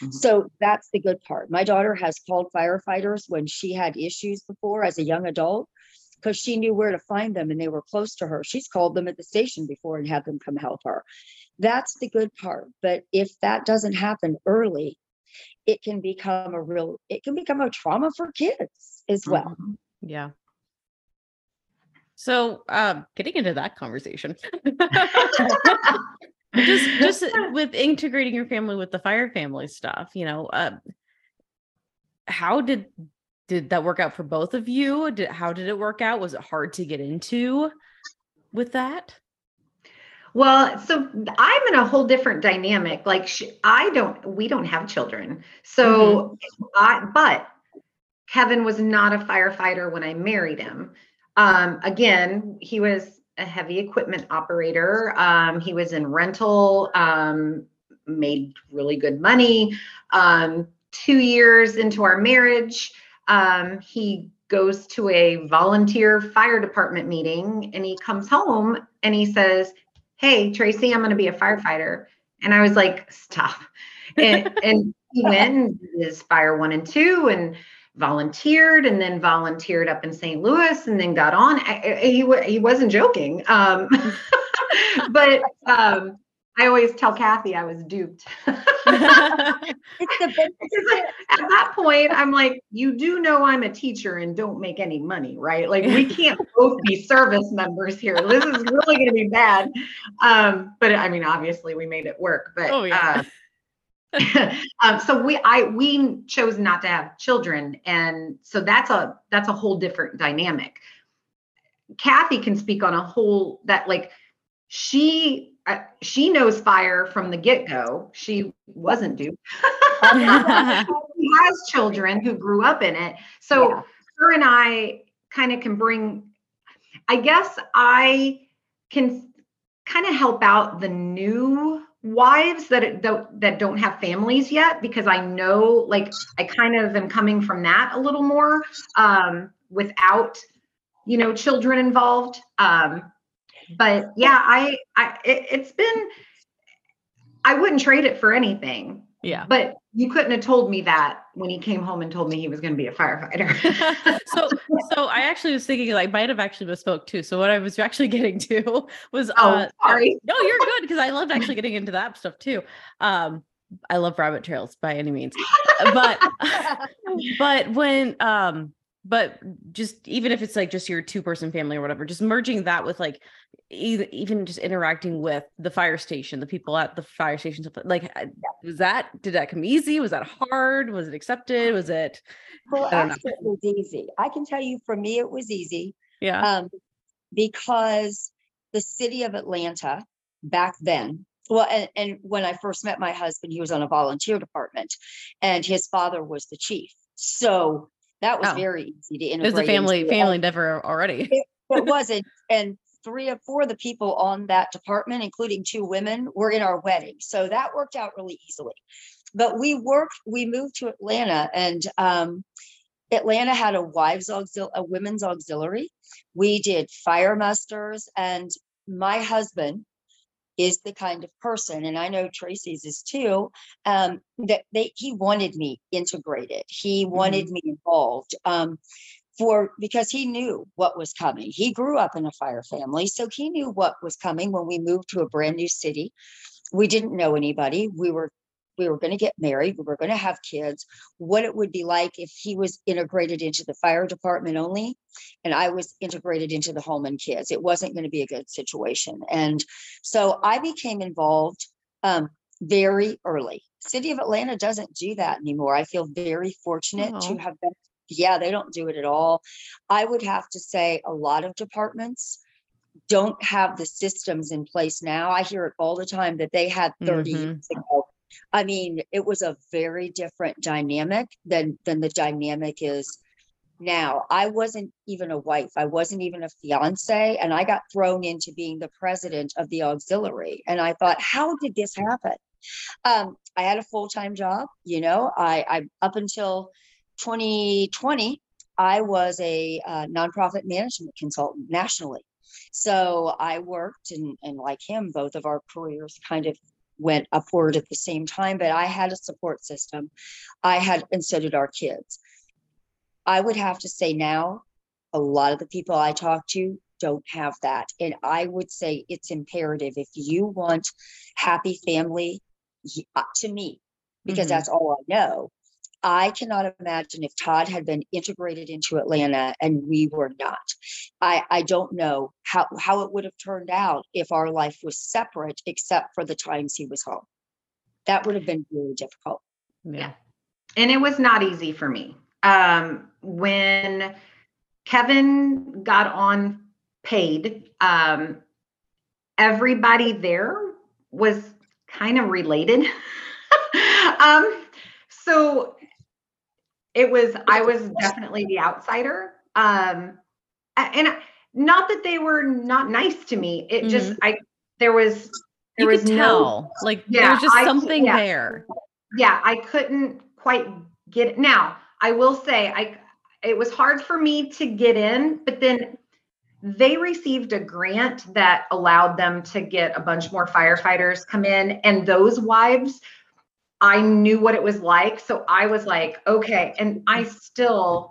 Mhm. So that's the good part. My daughter has called firefighters when she had issues before as a young adult because she knew where to find them and they were close to her. She's called them at the station before and had them come help her. That's the good part. But if that doesn't happen early, it can become a real, it can become a trauma for kids as well. Mhm. Yeah. So, um, getting into that conversation, [laughs] just just with integrating your family with the fire family stuff, you know, uh, how did did that work out for both of you? Did how did it work out? Was it hard to get into with that? Well, so I'm in a whole different dynamic. Like sh- I don't, we don't have children. So I, but Kevin was not a firefighter when I married him. Um, again, he was a heavy equipment operator. Um, he was in rental, um, made really good money. Um, two years into our marriage, um, he goes to a volunteer fire department meeting and he comes home and he says, Hey, Tracy, I'm going to be a firefighter. And I was like, Stop. And, and he [laughs] went and his fire one and two and volunteered and then volunteered up in St. Louis and then got on. I, I- he, he wasn't joking. Um, [laughs] but um, I always tell Kathy I was duped. [laughs] It's the big- at that point, I'm like, you do know I'm a teacher and don't make any money, right? Like we [laughs] can't both be service members here. This is really going to be bad. Um, but I mean, obviously, we made it work. But Oh, yeah. uh, [laughs] um, so we, I, we chose not to have children, and so that's a that's a whole different dynamic. Kathy can speak on a whole that like she she knows fire from the get go. She wasn't duped. [laughs] she has children who grew up in it. So Yeah. her and I kind of can bring, I guess I can kind of help out the new wives that don't, that don't have families yet because I know like I kind of am coming from that a little more um, without you know children involved. Um, but yeah, I I it, it's been I wouldn't trade it for anything. yeah. But you couldn't have told me that when he came home and told me he was going to be a firefighter. [laughs] so so I actually was thinking like might have actually misspoke too. So what I was actually [laughs] getting to was oh, uh sorry. [laughs] no, you're good because I loved actually getting into that stuff too. Um I love rabbit trails by any means. But but when um but just even if it's like just your two person family or whatever just merging that with like even even just interacting with the fire station the people at the fire station like was that did that come easy was that hard was it accepted was it I it was easy. I can tell you, for me, it was easy. yeah um, because the city of Atlanta back then, well, and, and when I first met my husband, he was on a volunteer department and his father was the chief. So that was Oh. very easy to integrate. it was a family family endeavor already It wasn't. And three or four of the people on that department, including two women, were in our wedding. So that worked out really easily. But we worked, we moved to Atlanta and um, Atlanta had a wives auxil, a women's auxiliary. We did fire musters and my husband is the kind of person, and I know Tracy's is too, um, that they he wanted me integrated. He wanted me involved. Um, for because he knew what was coming. He grew up in a fire family, so he knew what was coming when we moved to a brand new city. We didn't know anybody. We were we were going to get married, we were going to have kids, what it would be like if he was integrated into the fire department only and I was integrated into the home and kids. It wasn't going to be a good situation. And so I became involved um, very early. City of Atlanta doesn't do that anymore. I feel very fortunate to have been. Yeah, they don't do it at all. I would have to say a lot of departments don't have the systems in place now. I hear it all the time that they had 30 Mhm. years ago. I mean, it was a very different dynamic than than the dynamic is now. I wasn't even a wife. I wasn't even a fiance, and I got thrown into being the president of the auxiliary. And I thought, how did this happen? Um, I had a full time job. You know, I, I up until 2020, I was a uh, nonprofit management consultant nationally. So I worked, and, and like him, both of our careers kind of went upward at the same time, but I had a support system. I had, and so did our kids. I would have to say now, a lot of the people I talk to don't have that. And I would say it's imperative if you want happy family, uh, to me, because Mhm. that's all I know. I cannot imagine if Todd had been integrated into Atlanta and we were not. I, I don't know how, how it would have turned out if our life was separate, except for the times he was home. That would have been really difficult. Yeah. and it was not easy for me. Um, when Kevin got on paid, um, everybody there was kind of related. [laughs] um, so it was, I was definitely the outsider. Um, and not that they were not nice to me. It just, I, there was, there You was could no tell. Like Yeah, there's just I- something yeah. there. yeah i couldn't quite get it now i will say i it was hard for me to get in but then they received a grant that allowed them to get a bunch more firefighters come in and those wives i knew what it was like so i was like okay and i still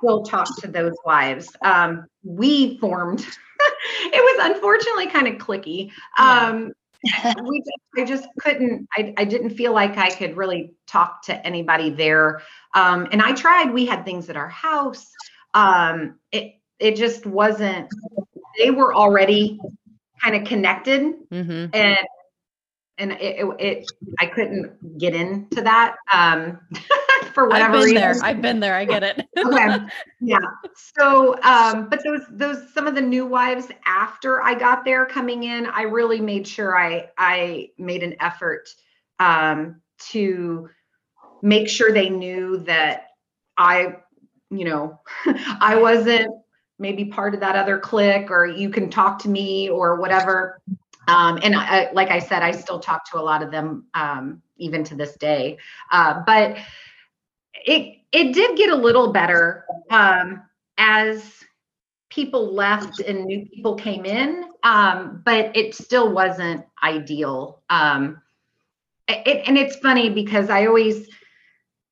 still talk to those wives. Um, we formed [laughs] it was unfortunately kind of clicky. Yeah. um, we just, I just couldn't I, I didn't feel like I could really talk to anybody there. Um, and I tried we had things at our house. Um, it it just wasn't they were already kind of connected. Hmm and and it, it, it I couldn't get into that um, [laughs] for I've been reason there. I've been there. I get it. [laughs] okay yeah so um but those those some of the new wives after i got there coming in i really made sure i i made an effort um to make sure they knew that i you know [laughs] i wasn't maybe part of that other clique or you can talk to me or whatever um and I, like i said i still talk to a lot of them um even to this day uh but it it did get a little better um, as people left and new people came in, um, but it still wasn't ideal. Um, it, and it's funny because I always,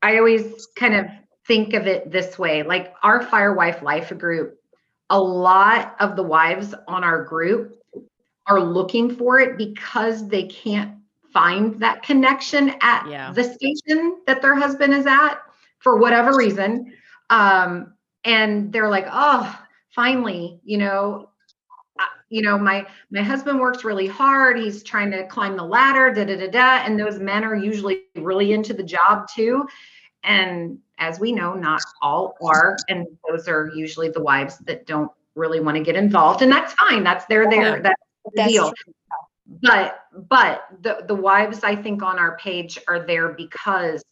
I always kind of think of it this way: like our Fire Wife Life group, a lot of the wives on our group are looking for it because they can't find that connection at Yeah. the station that their husband is at for whatever reason. Um, and they're like, oh, finally, you know, you know, my my husband works really hard. He's trying to climb the ladder, da da da da. And those men are usually really into the job too. And as we know, not all are, and those are usually the wives that don't really want to get involved. And that's fine. That's they're there. That's That's deal true. but but the the wives i think on our page are there because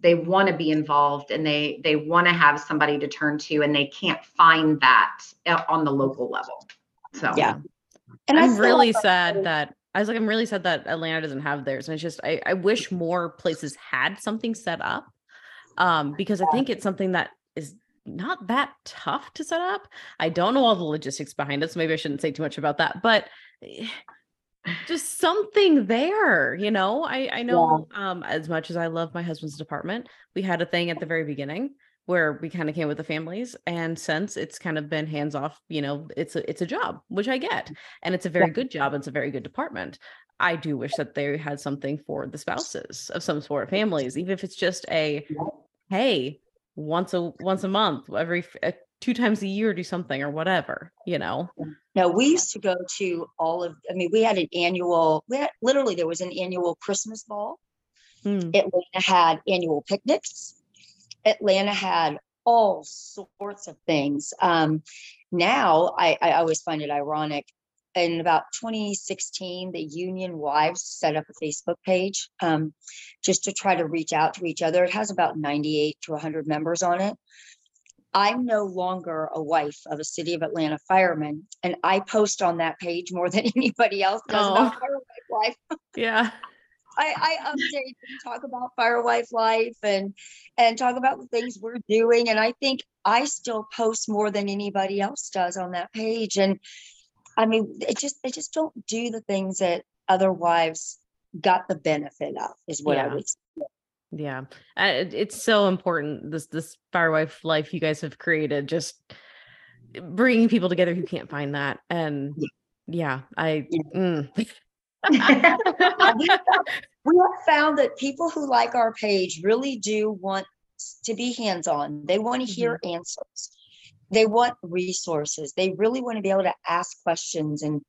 they want to be involved and they they want to have somebody to turn to and they can't find that uh, on the local level so Yeah. And I I'm really like- sad that I was like, I'm really sad that Atlanta doesn't have theirs. And it's just I, I wish more places had something set up. Um, because I think it's something that is not that tough to set up. I don't know all the logistics behind it, so maybe I shouldn't say too much about that, but just something there, you know. I I know um as much as I love my husband's department, we had a thing at the very beginning where we kind of came with the families and since it's kind of been hands off you know it's a it's a job which i get and it's a very Yeah. good job it's a very good department. I do wish that they had something for the spouses of some sort of families even if it's just a hey once a once a month every uh, two times a year do something or whatever you know No, we used to go to all of, I mean, we had an annual, we had, literally, there was an annual Christmas ball. Hmm. Atlanta had annual picnics. Atlanta had all sorts of things. Um, now I, I always find it ironic. In about 2016, the union wives set up a Facebook page um, just to try to reach out to each other. It has about 98 to 100 members on it. I'm no longer a wife of a city of Atlanta fireman, and I post on that page more [laughs] than anybody else does about Oh. fire life. yeah [laughs] I, I update and talk about fire life life and and talk about the things we're doing. And I think I still post more than anybody else does on that page. And I mean, it just they just don't do the things that other wives got the benefit of, is what I would say. Yeah it's so important this this fire wife life you guys have created just bringing people together who can't find that and yeah i mm. [laughs] [laughs] we have found that people who like our page really do want to be hands-on. They want to hear answers. They want resources. They really want to be able to ask questions and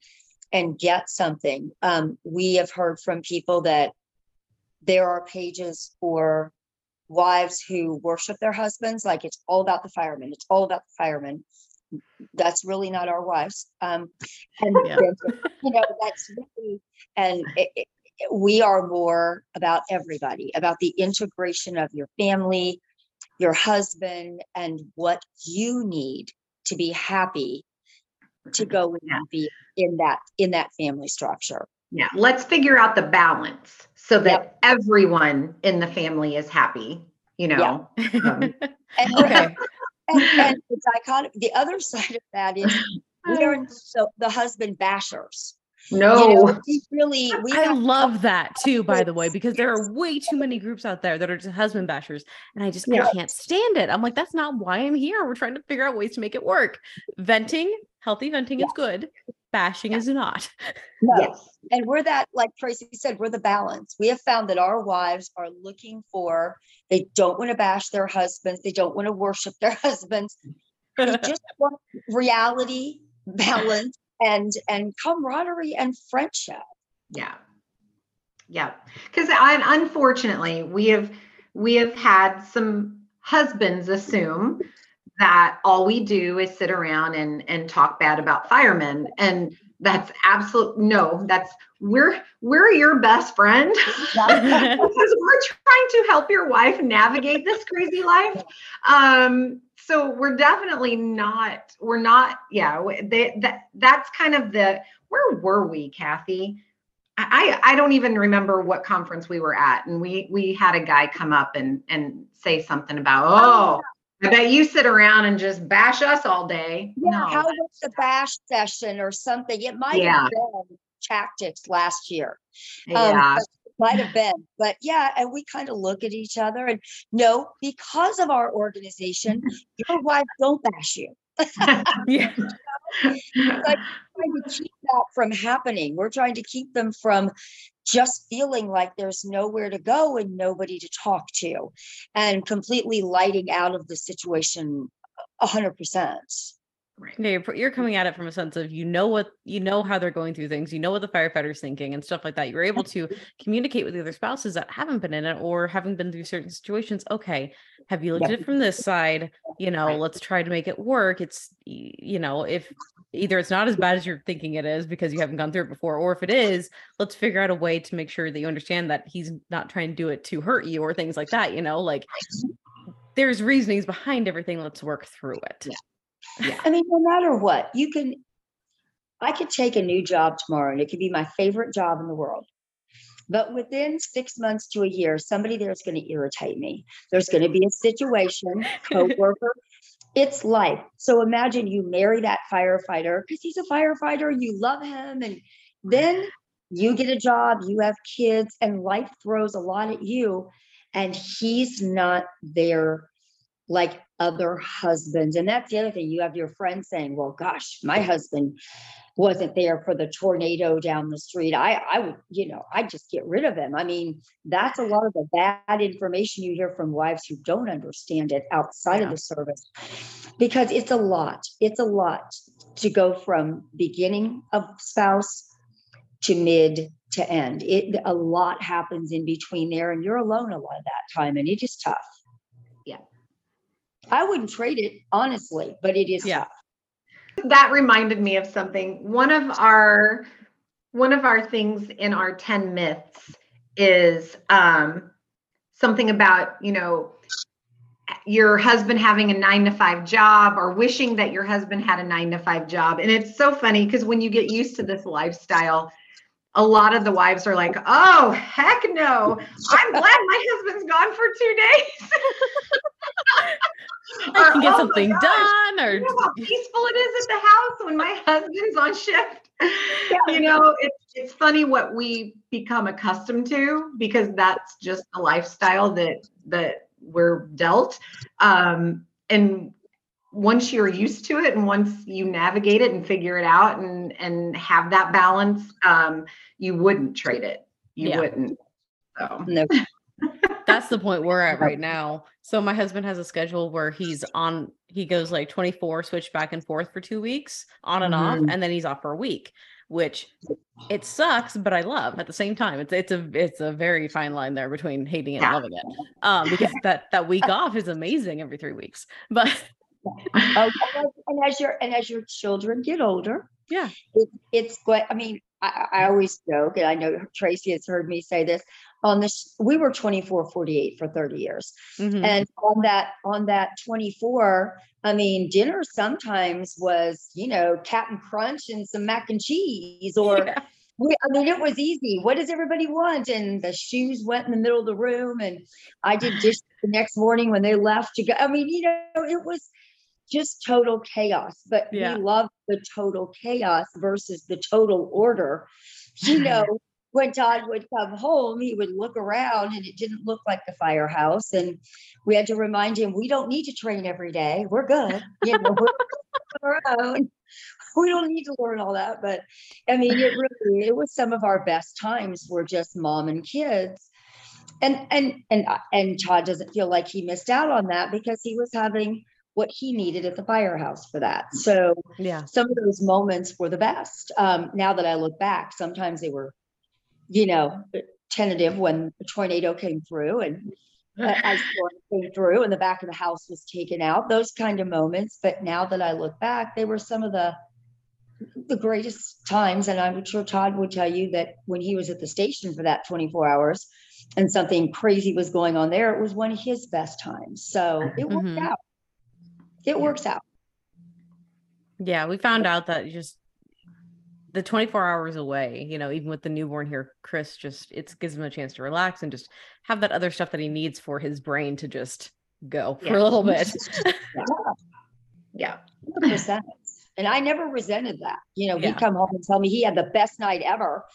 and get something. Um, we have heard from people that there are pages for wives who worship their husbands, like it's all about the firemen. It's all about the firemen. That's really not our wives. Um, [laughs] and Yeah. you know, that's really and it, it, we are more about everybody, about the integration of your family, your husband, and what you need to be happy to go and be in that in that family structure. Yeah, let's figure out the balance so that everyone in the family is happy, you know. Um, [laughs] And, okay and, and the dichotomy, the other [laughs] side of that is we are [sighs] so the husband bashers. You no. know, we really we I have love that too, by the way, because there are way too many groups out there that are just husband bashers, and I just Yeah. I can't stand it. I'm like, that's not why I'm here. We're trying to figure out ways to make it work. Venting, healthy venting is good. Bashing is not. [laughs] no. Yes. And we're that, like Tracy said, we're the balance. We have found that our wives are looking for, they don't want to bash their husbands. They don't want to worship their [laughs] husbands. They [laughs] just want reality, balance, and and camaraderie and friendship. Yeah. Yeah. Because unfortunately, we have we have had some husbands assume that all we do is sit around and and talk bad about firemen. And that's absolute no that's we're we're your best friend. [laughs] Because we're trying to help your wife navigate this crazy life. Um so we're definitely not we're not yeah they, that that's kind of the where were we kathy? I, I don't even remember what conference we were at. And we we had a guy come up and and say something about oh I bet you sit around and just bash us all day. Yeah, no, how was the bash session or something? It might Yeah. have been tactics last year. Um, yeah, might have been, but yeah, and we kind of look at each other and no, because of our organization, [laughs] your wife don't bash you. [laughs] [laughs] yeah. trying to keep that from happening. We're trying to keep them from just feeling like there's nowhere to go and nobody to talk to and completely lighting out of the situation a hundred percent. right. Yeah, you're, you're coming at it from a sense of you know what you know how they're going through things, you know what the firefighter's thinking and stuff like that. You're able to [laughs] communicate with the other spouses that haven't been in it or haven't been through certain situations. Okay, have you looked at it from this side? You know, Right. let's try to make it work. It's you know, if either it's not as bad as you're thinking it is because you haven't gone through it before, or if it is, let's figure out a way to make sure that you understand that he's not trying to do it to hurt you or things like that. You know, like there's reasonings behind everything. Let's work through it. I mean, no matter what, you can, I could take a new job tomorrow and it could be my favorite job in the world. But within six months to a year, somebody there's going to irritate me. There's going to be a situation, [laughs] coworker. It's life. So imagine you marry that firefighter because he's a firefighter, you love him, and then you get a job, you have kids, and life throws a lot at you, and he's not there like other husbands. And that's the other thing. You have your friends saying, well, gosh, my husband wasn't there for the tornado down the street. I, I would, you know, I just get rid of him. I mean, that's a lot of the bad information you hear from wives who don't understand it outside yeah. of the service because it's a lot. It's a lot to go from beginning of spouse to mid to end. It a lot happens in between there, and you're alone a lot of that time, and it is tough. Yeah. I wouldn't trade it, honestly, but it is yeah. tough that reminded me of something. One of our one of our things in our 10 myths is um, something about, you know, your husband having a nine to five job or wishing that your husband had a nine to five job. And it's so funny because when you get used to this lifestyle, a lot of the wives are like, oh, heck no. I'm glad my husband's gone for two days. [laughs] I can get oh something done or you know how [laughs] peaceful it is at the house when my husband's on shift. Yeah. You know, it's it's funny what we become accustomed to because that's just a lifestyle that that we're dealt. Um, and once you're used to it and once you navigate it and figure it out and and have that balance, um, you wouldn't trade it. You yeah. wouldn't. So. No. [laughs] that's the point we're at right [laughs] now. So my husband has a schedule where he's on he goes like 24 switch back and forth for 2 weeks on and mm-hmm. off and then he's off for a week, which it sucks but I love at the same time. It's it's a it's a very fine line there between hating it and loving it. Um because [laughs] that that week off is amazing every 3 weeks. But and as your and as your children get older, yeah, it, it's what I mean. I, I, always joke, and I know Tracy has heard me say this on this. We were 24, 48 for 30 years. Mm-hmm. And on that, on that 24, I mean, dinner sometimes was, you know, Captain Crunch and some mac and cheese or [laughs] yeah. we, I mean, it was easy. What does everybody want? And the shoes went in the middle of the room, and I did dish the next morning when they left to go. I mean, you know, it was just total chaos. But yeah. we love the total chaos versus the total order. [laughs] You know, when Todd would come home, he would look around and it didn't look like the firehouse. And we had to remind him, we don't need to train every day. We're good. You know, we're [laughs] our own. We don't need to learn all that. But I mean, it really it was some of our best times were just mom and kids. And and and uh, and Todd doesn't feel like he missed out on that because he was having what he needed at the firehouse for that. So yeah, some of those moments were the best. Um, now that I look back, sometimes they were, you know, tentative when the tornado came through and [sighs] ice storm came through and the back of the house was taken out. Those kind of moments. But now that I look back, they were some of the the greatest times. And I'm sure Todd would tell you that when he was at the station for that 24 hours and something crazy was going on there, it was one of his best times. So it worked mm-hmm. out it works out. Yeah, we found out that just the 24 hours away, you know, even with the newborn here, Chris just it gives him a chance to relax and just have that other stuff that he needs for his brain to just go yeah. for a little bit. [laughs] yeah. yeah. And I never resented that. You know, yeah. he'd come home and tell me he had the best night ever.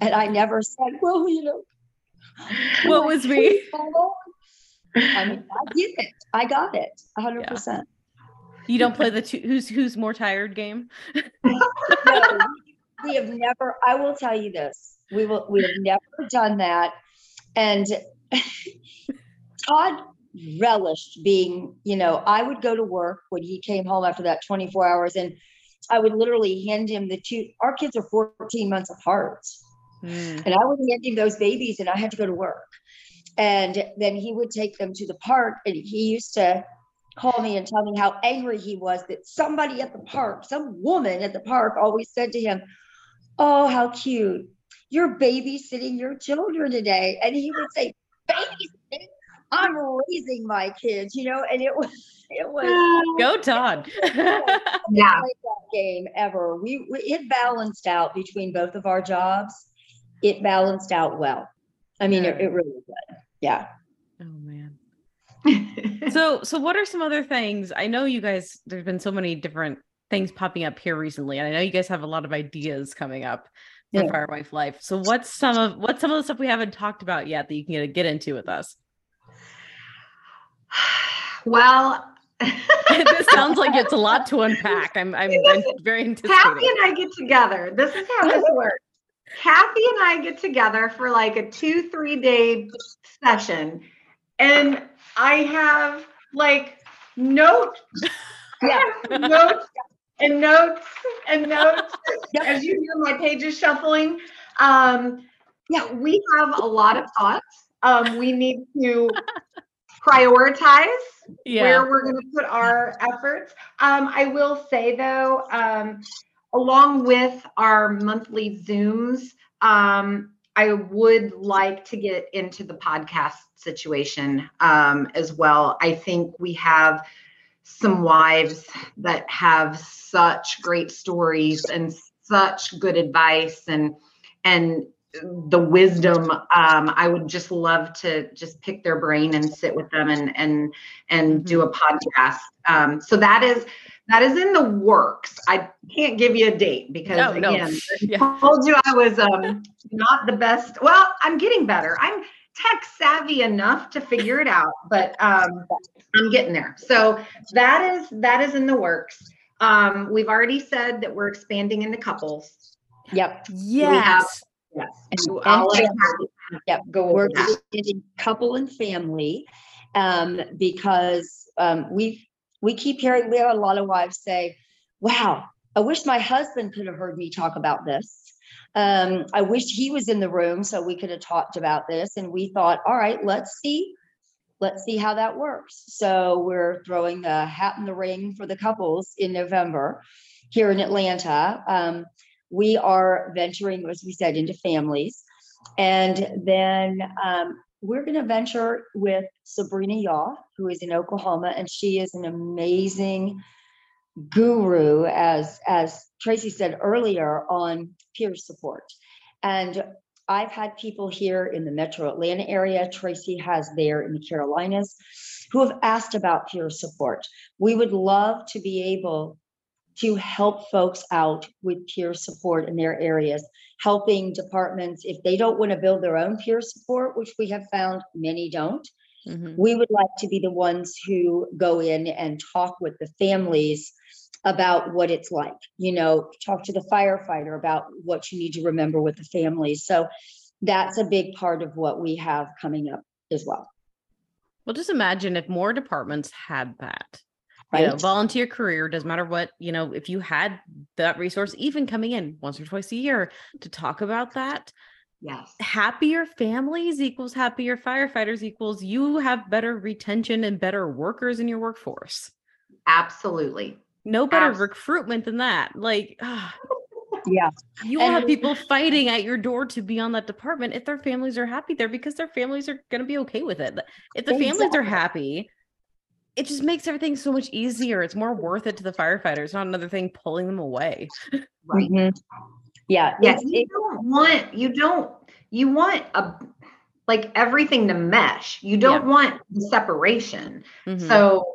And I never said, well, you know, what was [laughs] me? I mean, I get it. I got it 100%. You don't play the two, who's who's more tired game. no, [laughs] we have never. I will tell you this: we will. We have never done that, and [laughs] Todd relished being. You know, I would go to work when he came home after that 24 hours, and I would literally hand him the two. Our kids are 14 months apart, mm. and I would hand him those babies, and I had to go to work. And then he would take them to the park, and he used to call me and tell me how angry he was that somebody at the park, some woman at the park, always said to him, Oh, how cute. You're babysitting your children today. And he would say, Babysitting? I'm raising my kids, you know, and it was it was go Todd. [laughs] [laughs] yeah, game ever. We, we it balanced out between both of our jobs. It balanced out well. I mean, it, it really did. Yeah. Oh man. [laughs] so so what are some other things i know you guys there's been so many different things popping up here recently and i know you guys have a lot of ideas coming up for yeah. Fire Wife Life so what's some of what's some of the stuff we haven't talked about yet that you can get get into with us [sighs] Well, [laughs] this sounds like it's a lot to unpack. I'm I'm, I'm very Kathy and I get together. This is how this works. Kathy and I get together for like a two, three day session. And I have like notes, [laughs] Yeah. [laughs] notes and notes and notes Yep. as you hear my pages shuffling. Um, Yeah. we have a lot of thoughts. Um, we need to [laughs] prioritize Yeah. where we're going to put our efforts. Um, I will say though, um, along with our monthly Zooms, um, I would like to get into the podcast situation um, as well. I think we have some wives that have such great stories and such good advice and and the wisdom um, i would just love to just pick their brain and sit with them and and and do a podcast um, so that is that is in the works i can't give you a date because No, no. again [laughs] Yeah. I told you i was um, not the best well i'm getting better i'm tech savvy enough to figure it out but um, i'm getting there so that is that is in the works um, we've already said that we're expanding into couples Yep. Yes. Yes. And- So and I'll let family. Kathy Yep. Go over We're that. couple and family um, because um, we we keep hearing we have a lot of wives say, "Wow, I wish my husband could have heard me talk about this. Um, I wish he was in the room so we could have talked about this." And we thought, "All right, let's see, let's see how that works." So we're throwing the hat in the ring for the couples in November here in Atlanta. Um, we are venturing, as we said, into families. And then um, we're going to venture with Sabrina Yaw, who is in Oklahoma, and she is an amazing guru, as as Tracy said earlier, on peer support. And I've had people here in the Metro Atlanta area. Tracy has there in the Carolinas, who have asked about peer support. We would love to be able to help folks out with peer support in their areas helping departments if they don't want to build their own peer support, which we have found many don't. Mhm. We would like to be the ones who go in and talk with the families about what it's like. You know, talk to the firefighter about what you need to remember with the families. So that's a big part of what we have coming up as well. Well, just imagine if more departments had that. You know, volunteer career doesn't matter what, you know, if you had that resource, even coming in once or twice a year to talk about that, Yes. happier families equals happier firefighters equals you have better retention and better workers in your workforce. Absolutely. No better recruitment than that. Like, ah, [laughs] Yeah. you will have people fighting at your door to be on that department if their families are happy there because their families are going to be okay with it. If the families are happy, it just makes everything so much easier. It's more worth it to the firefighters, not another thing pulling them away. Right. Mhm. Yeah. Yeah. You it- don't want, you don't, you want a, like everything to mesh. You don't want the separation. Mhm. So,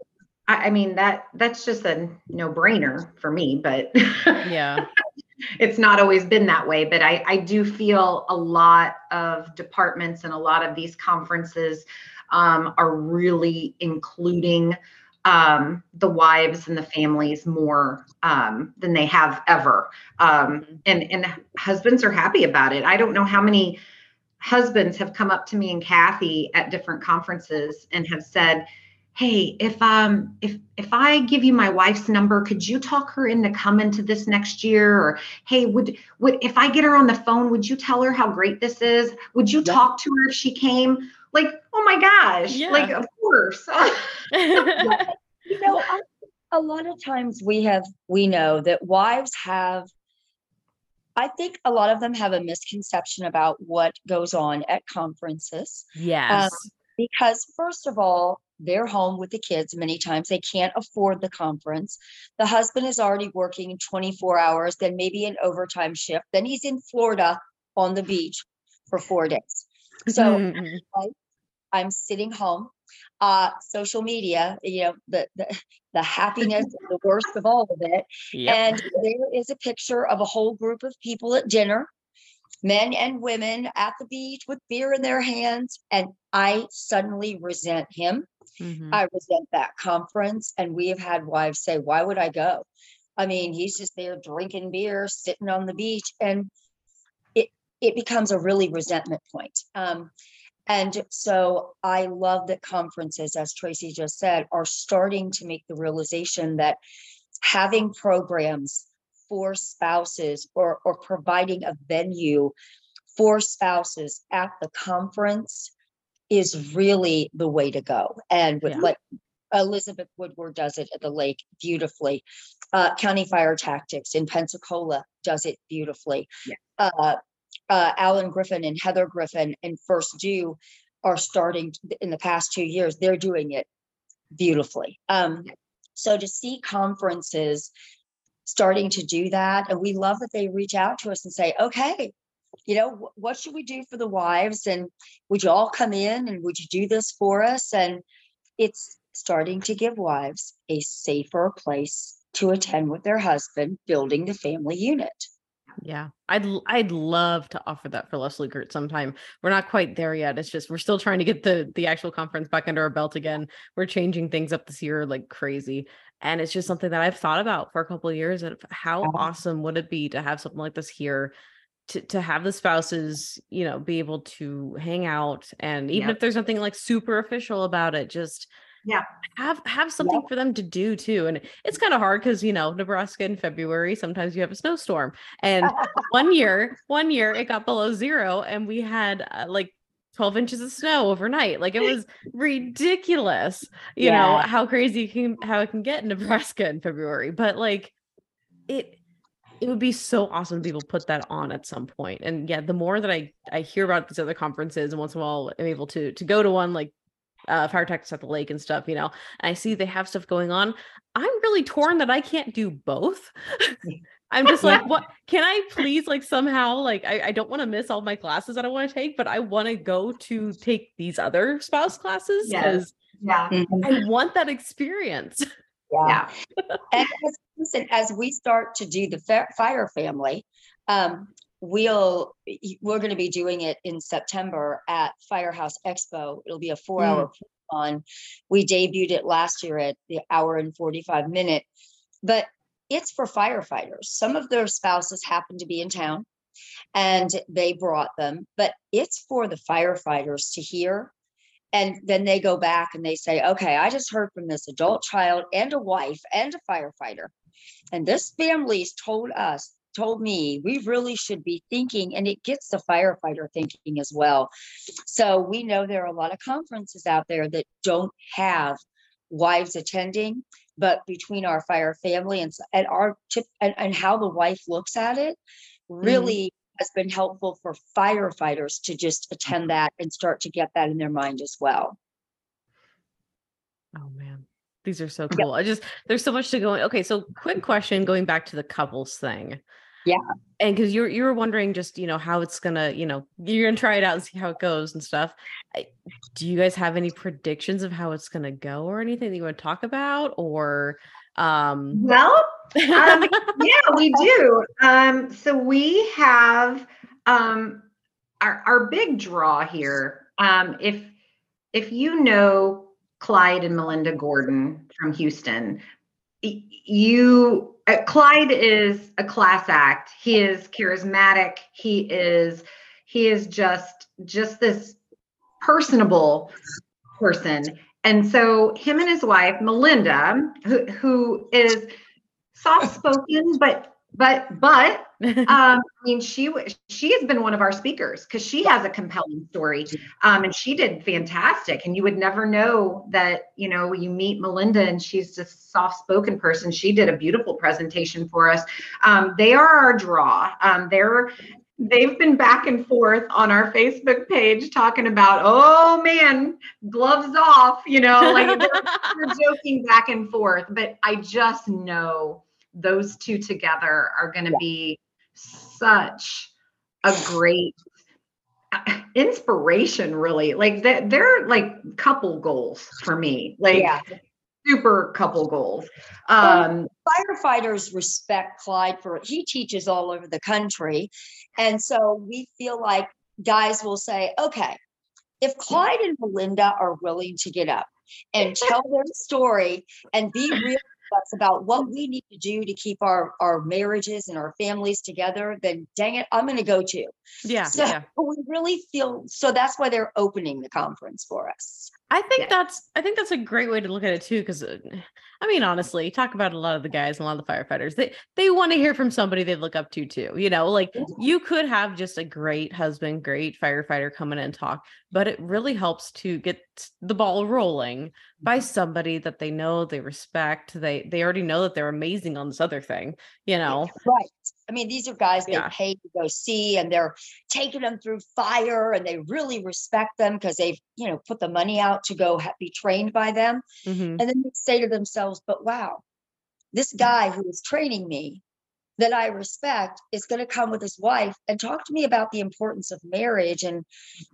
I, I mean, that, that's just a no brainer for me, but [laughs] yeah. it's not always been that way, but I, I do feel a lot of departments and a lot of these conferences um, are really including um, the wives and the families more um, than they have ever. Um, Mhm. and, and husbands are happy about it. I don't know how many husbands have come up to me and Kathy at different conferences and have said, hey if um if if i give you my wife's number could you talk her into coming to this next year or hey would would if i get her on the phone would you tell her how great this is would you Yeah. talk to her if she came like oh my gosh like of course. [laughs] [laughs] You know I- a lot of times we have we know that wives have i think a lot of them have a misconception about what goes on at conferences. Yes. because first of all they're home with the kids many times. They can't afford the conference. The husband is already working 24 hours then maybe an overtime shift. Then he's in florida on the beach for four days. So Mhm. I'm sitting home. Uh, social media, you know, the the, the happiness, [laughs] the worst of all of it. Yep. And there is a picture of a whole group of people at dinner. men and women at the beach with beer in their hands. And I suddenly resent him. Mhm. I resent that conference. And we have had wives say, Why would I go? I mean, he's just there drinking beer, sitting on the beach. And it it becomes a really resentment point. Um, and so I love that conferences, as Tracy just said, are starting to make the realization that having programs for spouses or, or providing a venue for spouses at the conference is really the way to go. And with Yeah. what Elizabeth Woodward does it at the lake beautifully. Uh, County Fire Tactics in Pensacola does it beautifully. Yeah. Uh, uh, Alan Griffin and Heather Griffin and First Due are starting in the past two years. They're doing it beautifully. Um, so to see conferences starting to do that, and we love that they reach out to us and say, "Okay, you know, what should we do for the wives? And would you all come in and would you do this for us?" And it's starting to give wives a safer place to attend with their husband, building the family unit. Yeah, I'd I'd love to offer that for Leslie Gert sometime. We're not quite there yet. It's just we're still trying to get the the actual conference back under our belt again. We're changing things up this year like crazy, and it's just something that I've thought about for a couple of years. And how Yeah. awesome would it be to have something like this here? To, to have the spouses, you know, be able to hang out, and even Yep. if there's nothing like super official about it, just Yeah. have have something for them to do too. And it's kind of hard because you know Nebraska in February sometimes you have a snowstorm, and [laughs] one year, one year it got below zero, and we had uh, like 12 inches of snow overnight. Like it [laughs] was ridiculous, you know, how crazy it can how it can get in [laughs] Nebraska in February. But like it it would be so awesome to be able to put that on at some point. And yeah, the more that I I hear about these other conferences and once in a while I'm able to to go to one like uh fire tactics at the lake and stuff, you know, and I see they have stuff going on. I'm really torn that I can't do both. [laughs] I'm just like, Yeah. what can I please like somehow like I, I don't want to miss all my classes that I want to take, but I want to go to take these other spouse classes Yes. because Yeah. I want that experience. Yeah. [laughs] And as, listen, as we start to do the fa- fire family, um, we'll we're going to be doing it in September at Firehouse Expo. It'll be a four-hour mm. on. We debuted it last year at the hour and forty-five minute, but it's for firefighters. Some of their spouses happen to be in town, and they brought them, but it's for the firefighters to hear and then they go back and they say, okay, I just heard from this adult child and a wife and a firefighter. And this family's told us, told me we really should be thinking, and it gets the firefighter thinking as well. So we know there are a lot of conferences out there that don't have wives attending, but between our fire family and, and our tip and, and how the wife looks at it mm-hmm. really has been helpful for firefighters to just attend that and start to get that in their mind as well. Oh man, these are so cool. I just there's so much to go. Okay, so quick question going back to the couples thing. Yeah. And because you're you were wondering just you know how it's gonna you know you're gonna try it out and see how it goes and stuff. Do you guys have any predictions of how it's gonna go or anything that you want to talk about or um Well, um, [laughs] yeah, we do. Um, so we have um, our our big draw here. Um, if if you know Clyde and Melinda Gordon from Houston, you uh, Clyde is a class act. He is charismatic. He is he is just just this personable person. And so him and his wife Melinda, who, who is soft spoken, but but but [laughs] um, I mean, she she has been one of our speakers because she has a compelling story, um, and she did fantastic. And you would never know that you know you meet Melinda and she's just soft spoken person. She did a beautiful presentation for us. Um, they are our draw. Um, they're they've been back and forth on our Facebook page talking about, oh man, gloves off, you know, like they're [laughs] we're joking back and forth, but I just know those two together are going to Yeah. be such a great [laughs] inspiration really like that they're like couple goals for me like Yeah. super couple goals. Um, firefighters respect Clyde for he teaches all over the country. And so we feel like guys will say, okay, if Clyde and Melinda are willing to get up and tell their story and be real us about what we need to do to keep our our marriages and our families together, then dang it, I'm going to go too. Yeah. So yeah. we really feel so that's why they're opening the conference for us. I think Yeah. that's I think that's a great way to look at it too because uh, I mean honestly talk about a lot of the guys and a lot of the firefighters they they want to hear from somebody they look up to too you know like you could have just a great husband great firefighter coming in and talk but it really helps to get the ball rolling by mm-hmm. somebody that they know they respect they they already know that they're amazing on this other thing you know Right. I mean, these are guys they Yeah. pay to go see and they're taking them through fire and they really respect them because they've, you know, put the money out to go ha- be trained by them. Mhm. And then they say to themselves, but wow, this guy who is training me that I respect is going to come with his wife and talk to me about the importance of marriage. And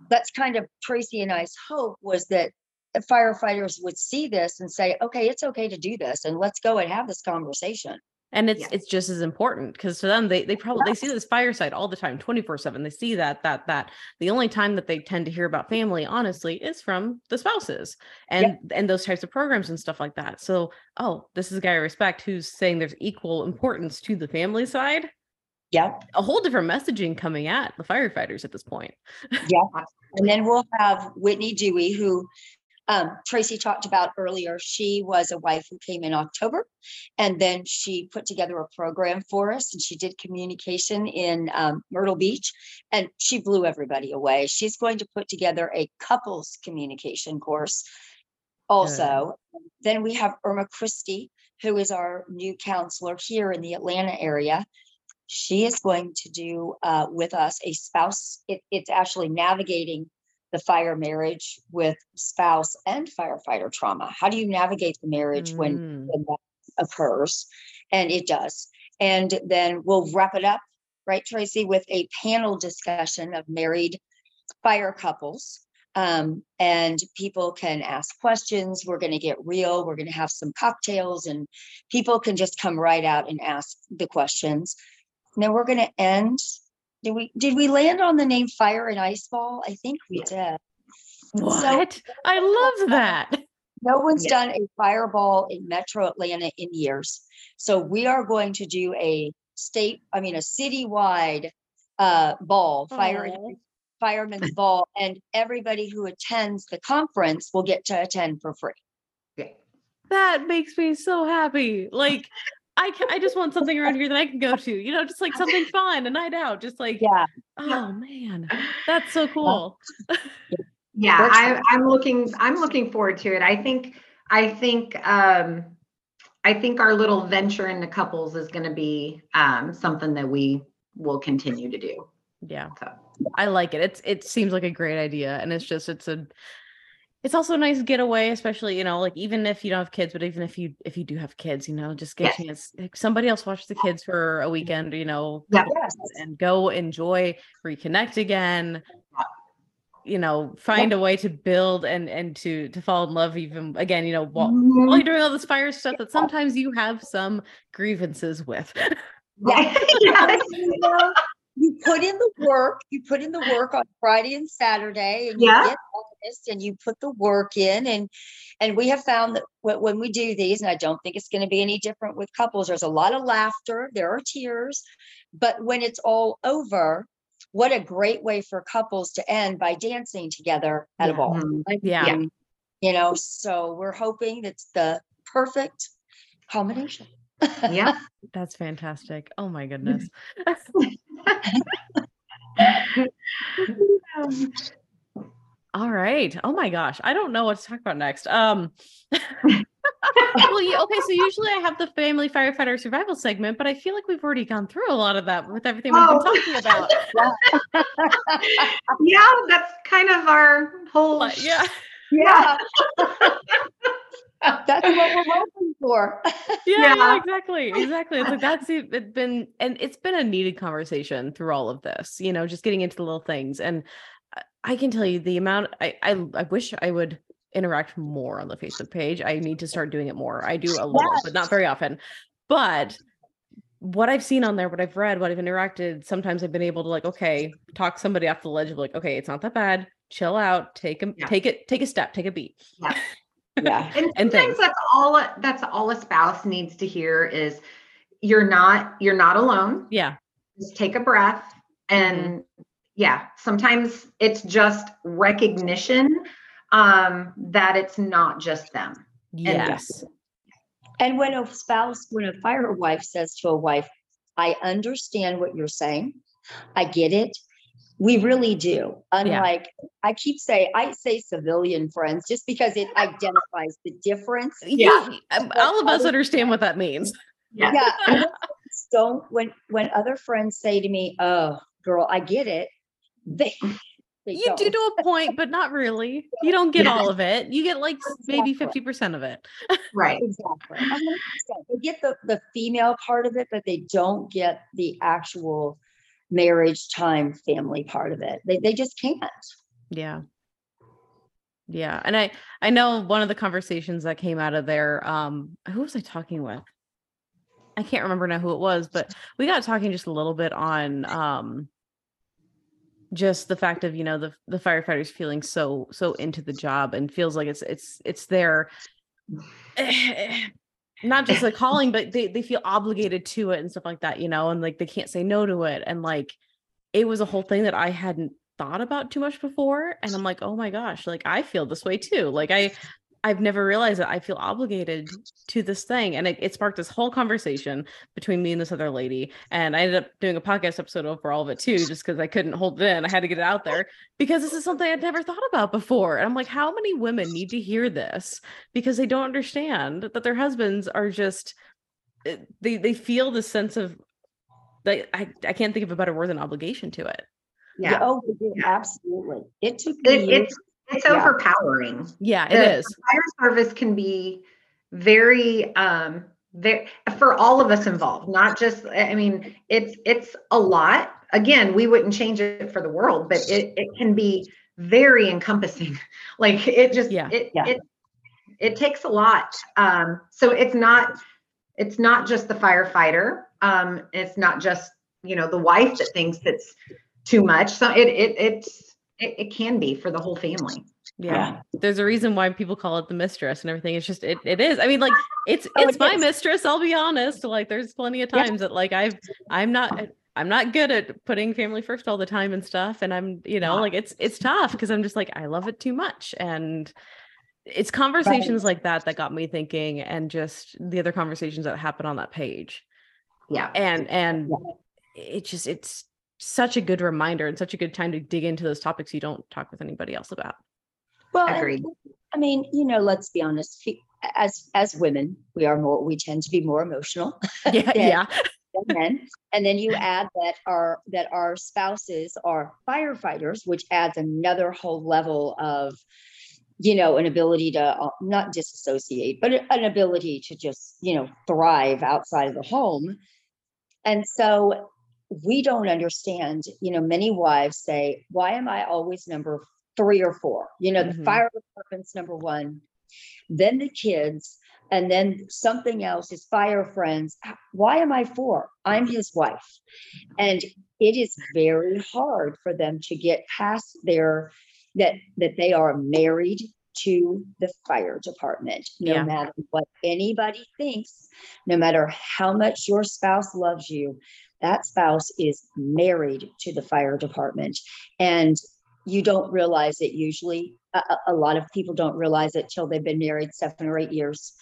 that's kind of Tracy and I's hope was that firefighters would see this and say, okay, it's okay to do this and let's go and have this conversation. And it's Yeah. it's just as important because to them they they probably they see this fireside all the time 24 7 they see that that that the only time that they tend to hear about family honestly is from the spouses and and those types of programs and stuff like that so oh this is a guy i respect who's saying there's equal importance to the family side Yeah. a whole different messaging coming at the firefighters at this point. Yeah. [laughs] And then we'll have Whitney Dewey, who um, Tracy talked about earlier. She was a wife who came in October, and then she put together a program for us, and she did communication in um, Myrtle Beach, and she blew everybody away. She's going to put together a couples communication course. Also, then we have Irma Christie, who is our new counselor here in the Atlanta area she is going to do uh, with us a spouse. It, it's actually navigating the fire marriage with spouse and firefighter trauma. How do you navigate the marriage when, Mm. when that occurs? And it does. And then we'll wrap it up, right, Tracy, with a panel discussion of married fire couples. Um, and people can ask questions. We're going to get real. We're going to have some cocktails, and people can just come right out and ask the questions. And then we're going to end. Did we did we land on the name Fire and Ice Ball? I think we did. what i love that No one's Yeah. done a fireball in Metro Atlanta in years. So we are going to do a state, I mean, a citywide uh, ball, fire and fireman's [laughs] ball, and everybody who attends the conference will get to attend for free. okay. that makes me so happy like I can, I just want something around here that I can go to, you know, just like something [laughs] fun, a night out, just like, Yeah. oh man, [laughs] that's so cool. [laughs] Yeah, Works I, I'm looking, I'm looking forward to it. I think, I think, um, I think our little venture into couples is going to be, um, something that we will continue to do. Yeah, So, I like it. It's it seems like a great idea, and it's just it's a it's also a nice getaway, especially you know, like even if you don't have kids, but even if you if you do have kids, you know, just get a chance. like, Somebody else watch the kids for a weekend, you know, Yeah. Yes. and go enjoy, reconnect again. You know, find a way to build and and to to fall in love even again. You know, while, while you're mm-hmm. doing all this fire stuff that sometimes you have some grievances with. Yeah. [laughs] Yes. [laughs] you know, you put in the work, you put in the work on Friday and Saturday, and you Yeah. get honest and you put the work in. And and we have found that when we do these, and I don't think it's going to be any different with couples, there's a lot of laughter, there are tears, but when it's all over, what a great way for couples to end by dancing together at a Yeah. ball. Mhm. Yeah. And, you know, so we're hoping that's the perfect combination. Yeah. [laughs] That's fantastic. Oh my goodness. [laughs] [laughs] All right. Oh my gosh. I don't know what to talk about next. Um [laughs] [laughs] well, yeah, okay. So usually I have the family firefighter survival segment, but I feel like we've already gone through a lot of that with everything we've Oh. been talking about. [laughs] Yeah, that's kind of our whole. But yeah. Yeah. That's what we're hoping for. Yeah, yeah, Yeah. exactly. Exactly. It's like that's it- it's been and it's been a needed conversation through all of this, you know, just getting into the little things. And I- I can tell you the amount I I, I wish I would interact more on the Facebook page. I need to start doing it more. I do a little, but not very often. But what I've seen on there, what I've read, what I've interacted, sometimes I've been able to like, okay, talk somebody off the ledge of like, okay, it's not that bad. Chill out, take a Yeah. take it, take a step, take a beat. Yeah. [laughs] Yeah. And And sometimes things. that's all that's all a spouse needs to hear is you're not you're not alone. Yeah. Just take a breath and mm-hmm. Yeah, sometimes it's just recognition um that it's not just them. Yes. And when a spouse, when a fire wife says to a wife, I understand what you're saying, I get it. We really do. Unlike, I keep saying, I say civilian friends just because it identifies the difference. Yeah. [laughs] all of us understand what that means. Yeah. Yeah. and [laughs] Don't, when, when other friends say to me, oh, girl, I get it. They, they You do don't. to a point, but not really. [laughs] You don't get Yeah. all of it. You get like maybe 50% of it. Right. [laughs] Exactly. They get the, the female part of it, but they don't get the actual marriage time family part of it. They, they just can't. Yeah. Yeah. And I I know one of the conversations that came out of there, um, who was I talking with? I can't remember now who it was, but we got talking just a little bit on um just the fact of, you know, the the firefighters feeling so so into the job and feels like it's it's it's their [sighs] not just a [laughs] calling, but they they feel obligated to it and stuff like that, you know, and like they can't say no to it. And like it was a whole thing that I hadn't thought about too much before. And I'm like, oh my gosh, like I feel this way too. Like I I've never realized that I feel obligated to this thing. And it, it sparked this whole conversation between me and this other lady. And I ended up doing a podcast episode over all of it too, just because I couldn't hold it in. I had to get it out there because this is something I'd never thought about before. And I'm like, how many women need to hear this because they don't understand that their husbands are just eh, they they feel the sense of like I, I can't think of a better word than obligation to it. Yeah. Oh, Yeah. absolutely. It took me It, years. It's it's Yeah. overpowering. Yeah, it The- is. the fire service can be very um very for all of us involved not just i mean it's it's a lot again we wouldn't change it for the world but it, it can be very encompassing [laughs] like it just Yeah. it, Yeah. it it takes a lot um so it's not it's not just the firefighter um it's not just you know the wife that thinks it's too much so it it it's it, it can be for the whole family Yeah. Yeah. There's a reason why people call it the mistress and everything. It's just it it is. I mean, like it's Oh, it's it my is. mistress, I'll be honest. Like there's plenty of Yeah. times that like I've I'm not I'm not good at putting family first all the time and stuff. And I'm, you know, Yeah. like it's it's tough because I'm just like, I love it too much. And it's conversations like that that got me thinking and just the other conversations that happen on that page. yeah And and it just it's such a good reminder and such a good time to dig into those topics you don't talk with anybody else about. Well, and- Agreed. I mean, you know, let's be honest. As as women, we are more. We tend to be more emotional [laughs] Yeah, [laughs] Yeah. yeah. than men. And then you add that our that our spouses are firefighters, which adds another whole level of, you know, an ability to uh, not disassociate, but an ability to just you know thrive outside of the home. And so we don't understand. You know, many wives say, "Why am I always number three or four? You know, Mhm. the fire department's number one, then the kids, and then something else is fire friends. Why am I four? I'm his wife. And it is very hard for them to get past their that that they are married to the fire department no Yeah. matter what anybody thinks no matter how much your spouse loves you that spouse is married to the fire department. And you don't realize it usually. A, a- lot of people don't realize it till they've been married seven or eight years.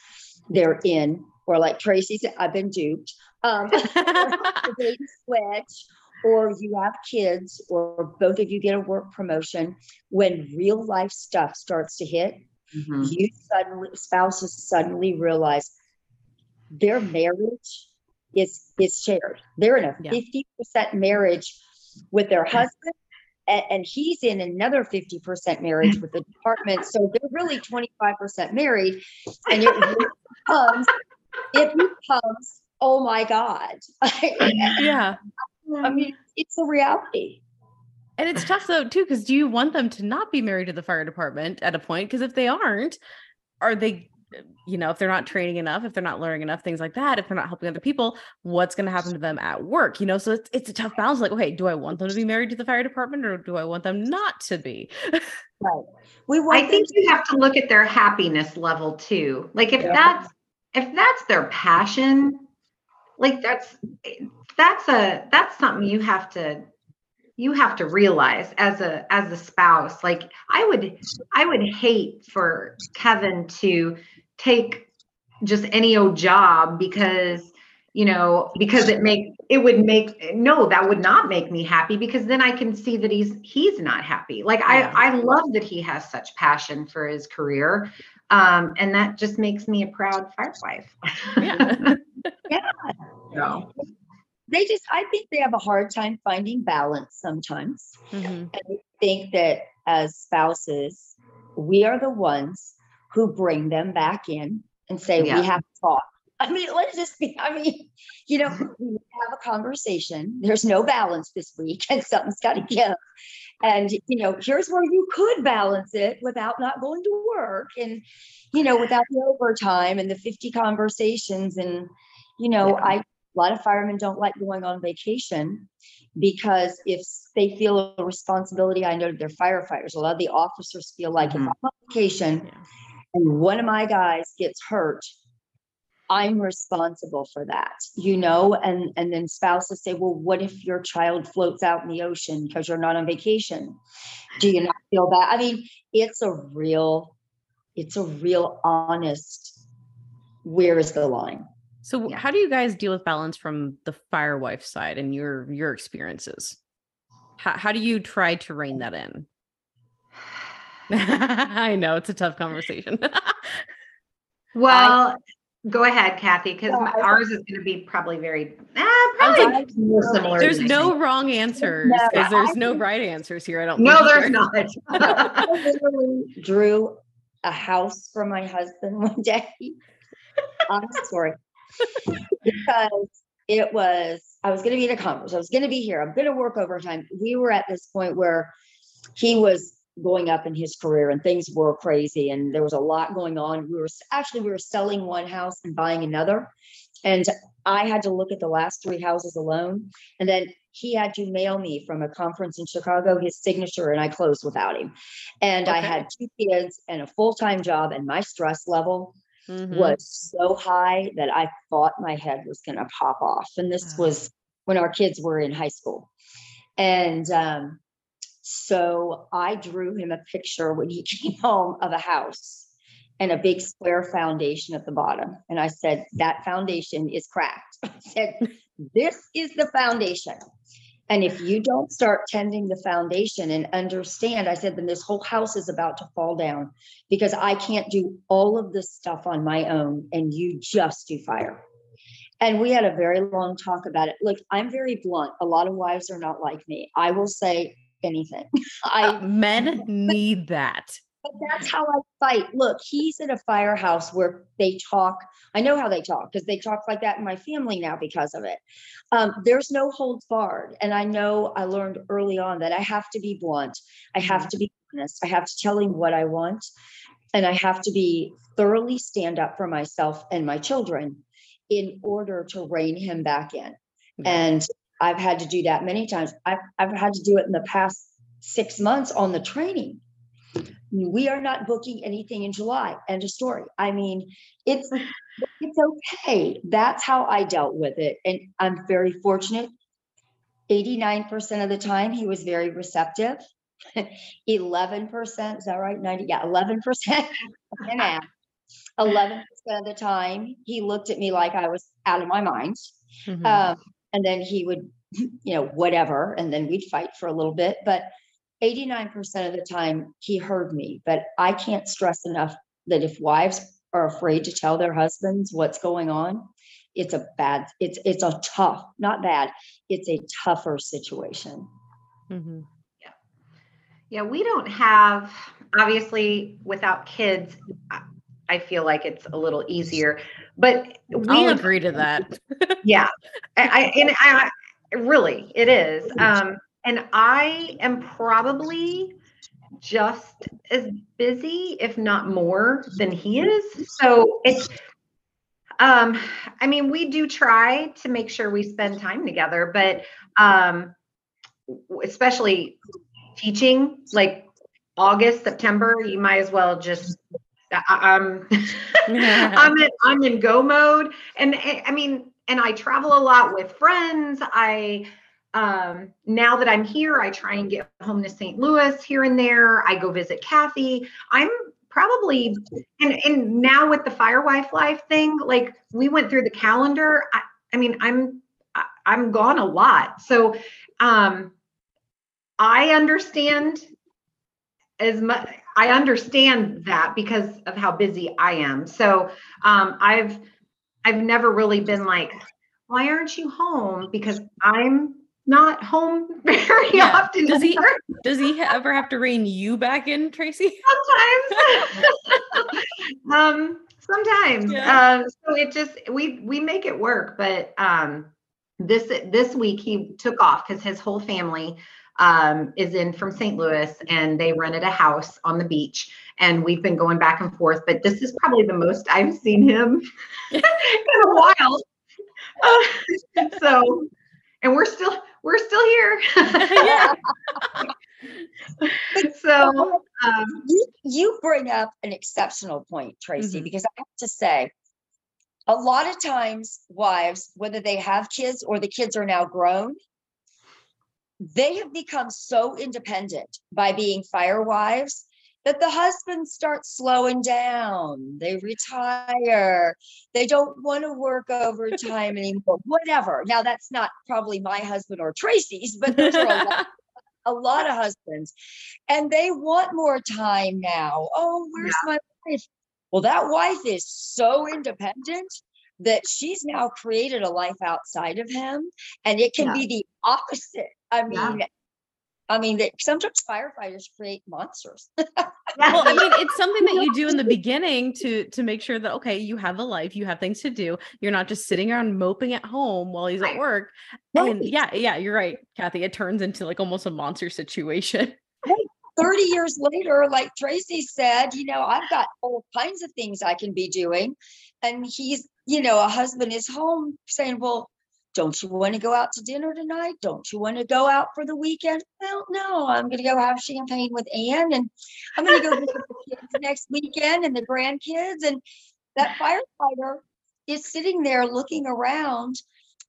They're in or like tracy said i've been duped. Um [laughs] switch or you have kids or both of you get a work promotion. When real life stuff starts to hit Mhm. you suddenly spouses suddenly realize their marriage is is shared they're in a Yeah. 50% marriage with their husband and, and he's in another 50% marriage with the department so they're really 25% married and it becomes it becomes oh my god [laughs] yeah. I mean, it's a reality. And it's tough though too, because do you want them to not be married to the fire department at a point? Because if they aren't, are they, you know, if they're not training enough, if they're not learning enough, things like that, if they're not helping other people, what's going to happen to them at work? You know, so it's it's a tough balance. Like, okay, do I want them to be married to the fire department or do I want them not to be? Right. We [laughs] want I think to- you have to look at their happiness level too. Like if Yeah. that's if that's their passion, like that's that's a that's something you have to you have to realize as a as a spouse. Like I would I would hate for Kevin to take just any old job because you know because it make it would make no that would not make me happy because then i can see that he's he's not happy like i i love that he has such passion for his career um and that just makes me a proud firewife Yeah. [laughs] so they just I think they have a hard time finding balance sometimes. Mhm. And I think that as spouses, we are the ones who bring them back in and say, Yeah. we have to talk. [laughs] I mean, let's just be, I mean, you know, we have a conversation. There's no balance this week [laughs] and something's got to give. And, you know, here's where you could balance it without not going to work and, you know, without the overtime and the 50 conversations. And, you know, Yeah. I, a lot of firemen don't like going on vacation because if they feel a responsibility, I know they're firefighters. A lot of the officers feel like if Mhm. I'm on vacation Yeah. and one of my guys gets hurt, I'm responsible for that, you know, and and then spouses say, well, what if your child floats out in the ocean because you're not on vacation? Do you not feel that? I mean, it's a real, it's a real honest, where is the line? So Yeah. how do you guys deal with balance from the fire wife side and your your experiences? How how do you try to rein that in? [laughs] I know it's a tough conversation. [laughs] well go ahead kathy because Yeah, ours is going to be probably very ah, probably more similar [laughs] there's no think. wrong answers No, because there's I no right answers here. I don't no think there's there- not I literally drew a house for my husband one day. Honest story. [laughs] Because it was, I was gonna be at a conference, I was gonna be here, I'm gonna work overtime. We were at this point where he was going up in his career and things were crazy and there was a lot going on. We were, actually, we were selling one house and buying another. And I had to look at the last three houses alone. And then he had to mail me from a conference in Chicago, his signature, and I closed without him. And I had two kids and a full-time job and my stress level Mhm. was so high that I thought my head was gonna pop off. And this Ah. was when our kids were in high school. And um, so I drew him a picture when he [laughs] came home of a house and a big square foundation at the bottom. And I said, that foundation is cracked. [laughs] I said, this is the foundation. And if you don't start tending the foundation and understand, I said, then this whole house is about to fall down because I can't do all of this stuff on my own and you just do fire. And we had a very long talk about it. Look, I'm very blunt. A lot of wives are not like me. I will say anything. [laughs] I Uh, men [laughs] need that. But that's how I fight. Look, he's in a firehouse where they talk. I know how they talk because they talk like that in my family now because of it. Um, there's no holds barred. And I know I learned early on that I have to be blunt. I have to be honest. I have to tell him what I want. And I have to be thoroughly stand up for myself and my children in order to rein him back in. And I've had to do that many times. I've, I've had to do it in the past six months on the training we are not booking anything in July. End of story. I mean, it's [laughs] it's okay. That's how I dealt with it. And I'm very fortunate. 89% of the time he was very receptive. [laughs] 11%, is that right? 90, yeah, 11% and 11% of the time he looked at me like I was out of my mind. Mhm. Um, and then he would, [laughs] you know, whatever, and then we'd fight for a little bit. But 89% of the time he heard me. But I can't stress enough that if wives are afraid to tell their husbands what's going on, it's a bad, it's it's a tough, not bad, it's a tougher situation. Mm-hmm. Yeah, Yeah, we don't have, obviously, without kids, I- I feel like it's a little easier, but we I'll agree to that. yeah, I, I, and I, I- really, it is. [laughs] Um, and I am probably just as busy, if not more, than he is. So it's, um, I mean, we do try to make sure we spend time together, but um, especially teaching, like August, September, you might as well just. I, I'm, [laughs] I'm in, I'm in go mode, and I mean, and I travel a lot with friends. I um, now that I'm here, I try and get home to St. Louis here and there. I go visit Kathy. I'm probably and and now with the Fire Wife Life thing, like we went through the calendar. I, I mean, I'm I, I'm gone a lot. So um I understand as much I understand that because of how busy I am. So um I've I've never really been like, why aren't you home? Because I'm not home [laughs] very yeah. often. Does he does he ever have to rein you back in, Tracy? [laughs] Sometimes. [laughs] um sometimes. Yeah. Um so it just we we make it work, but um this this week he took off because his whole family um, is in from St. Louis and they rented a house on the beach and we've been going back and forth but this is probably the most I've seen him in a while uh, so and we're still we're still here. [laughs] so um, you, you bring up an exceptional point, Tracy, mm-hmm. because I have to say, a lot of times wives, whether they have kids or the kids are now grown, they have become so independent by being fire wives that the husbands start slowing down. They retire. They don't want to work overtime anymore, whatever. Now, that's not probably my husband or Tracy's, but those are a lot, [laughs] a lot of husbands. And they want more time now. Oh, where's yeah. my wife? Well, that wife is so independent that she's now created a life outside of him. And it can yeah. be the opposite. I mean, yeah. I mean, they, sometimes firefighters create monsters. [laughs] well, I mean, it's something that [laughs] you do in the beginning to to make sure that okay, you have a life, you have things to do. You're not just sitting around moping at home while he's at work. Right. And yeah, yeah, you're right, Kathy. It turns into like almost a monster situation. [laughs] 30 years later, like Tracy said, you know, I've got all kinds of things I can be doing. And he's, you know, a husband is home saying, Well, don't you want to go out to dinner tonight? Don't you want to go out for the weekend? Well, no, I'm going to go have champagne with Anne and I'm going to go visit the [laughs] kids next weekend and the grandkids. And that firefighter is sitting there looking around.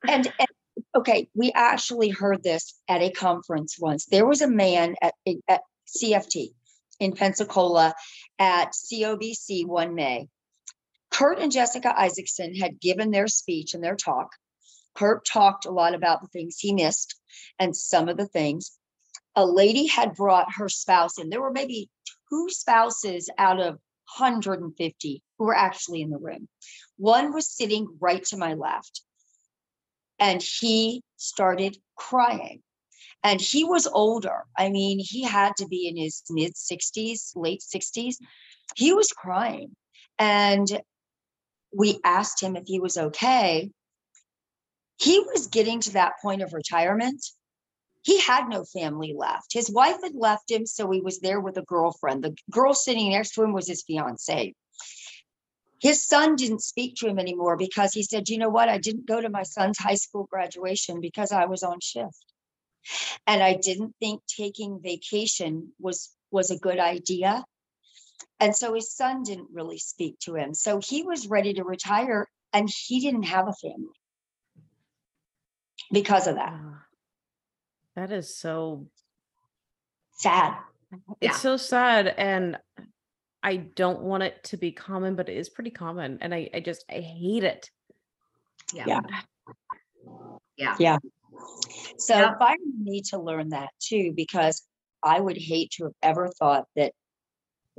And, and okay, we actually heard this at a conference once. There was a man at, at CFT in Pensacola at COBC one May. Kurt and Jessica Isaacson had given their speech and their talk Kurt talked a lot about the things he missed and some of the things. A lady had brought her spouse in. There were maybe two spouses out of 150 who were actually in the room. One was sitting right to my left, and he started crying. And he was older. I mean, he had to be in his mid 60s, late 60s. He was crying. And we asked him if he was okay he was getting to that point of retirement. He had no family left. His wife had left him, so he was there with a girlfriend. The girl sitting next to him was his fiance. His son didn't speak to him anymore because he said, You know what? I didn't go to my son's high school graduation because I was on shift. And I didn't think taking vacation was was a good idea. And so his son didn't really speak to him. So he was ready to retire and he didn't have a family because of that. Ah. That is so sad. It's yeah. so sad. And I don't want it to be common, but it is pretty common. And I, I just, I hate it. Yeah. Yeah. Yeah. yeah. So yeah. I need to learn that too, because I would hate to have ever thought that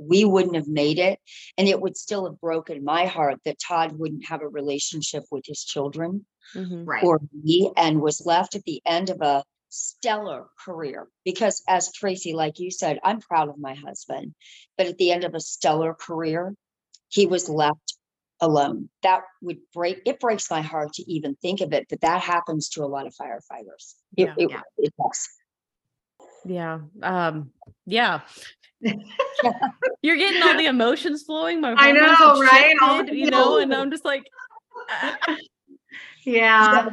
we wouldn't have made it. And it would still have broken my heart that Todd wouldn't have a relationship with his children mm-hmm. right. or me and was left at the end of a stellar career. Because as Tracy, like you said, I'm proud of my husband. But at the end of a stellar career, he was left alone. That would break it breaks my heart to even think of it, but that happens to a lot of firefighters. It, yeah, it, yeah. it does. Yeah. Um, yeah. [laughs] You're getting all the emotions flowing. My I know, right? Shifted, you know, and. I'm just like, ah, [laughs] Yeah.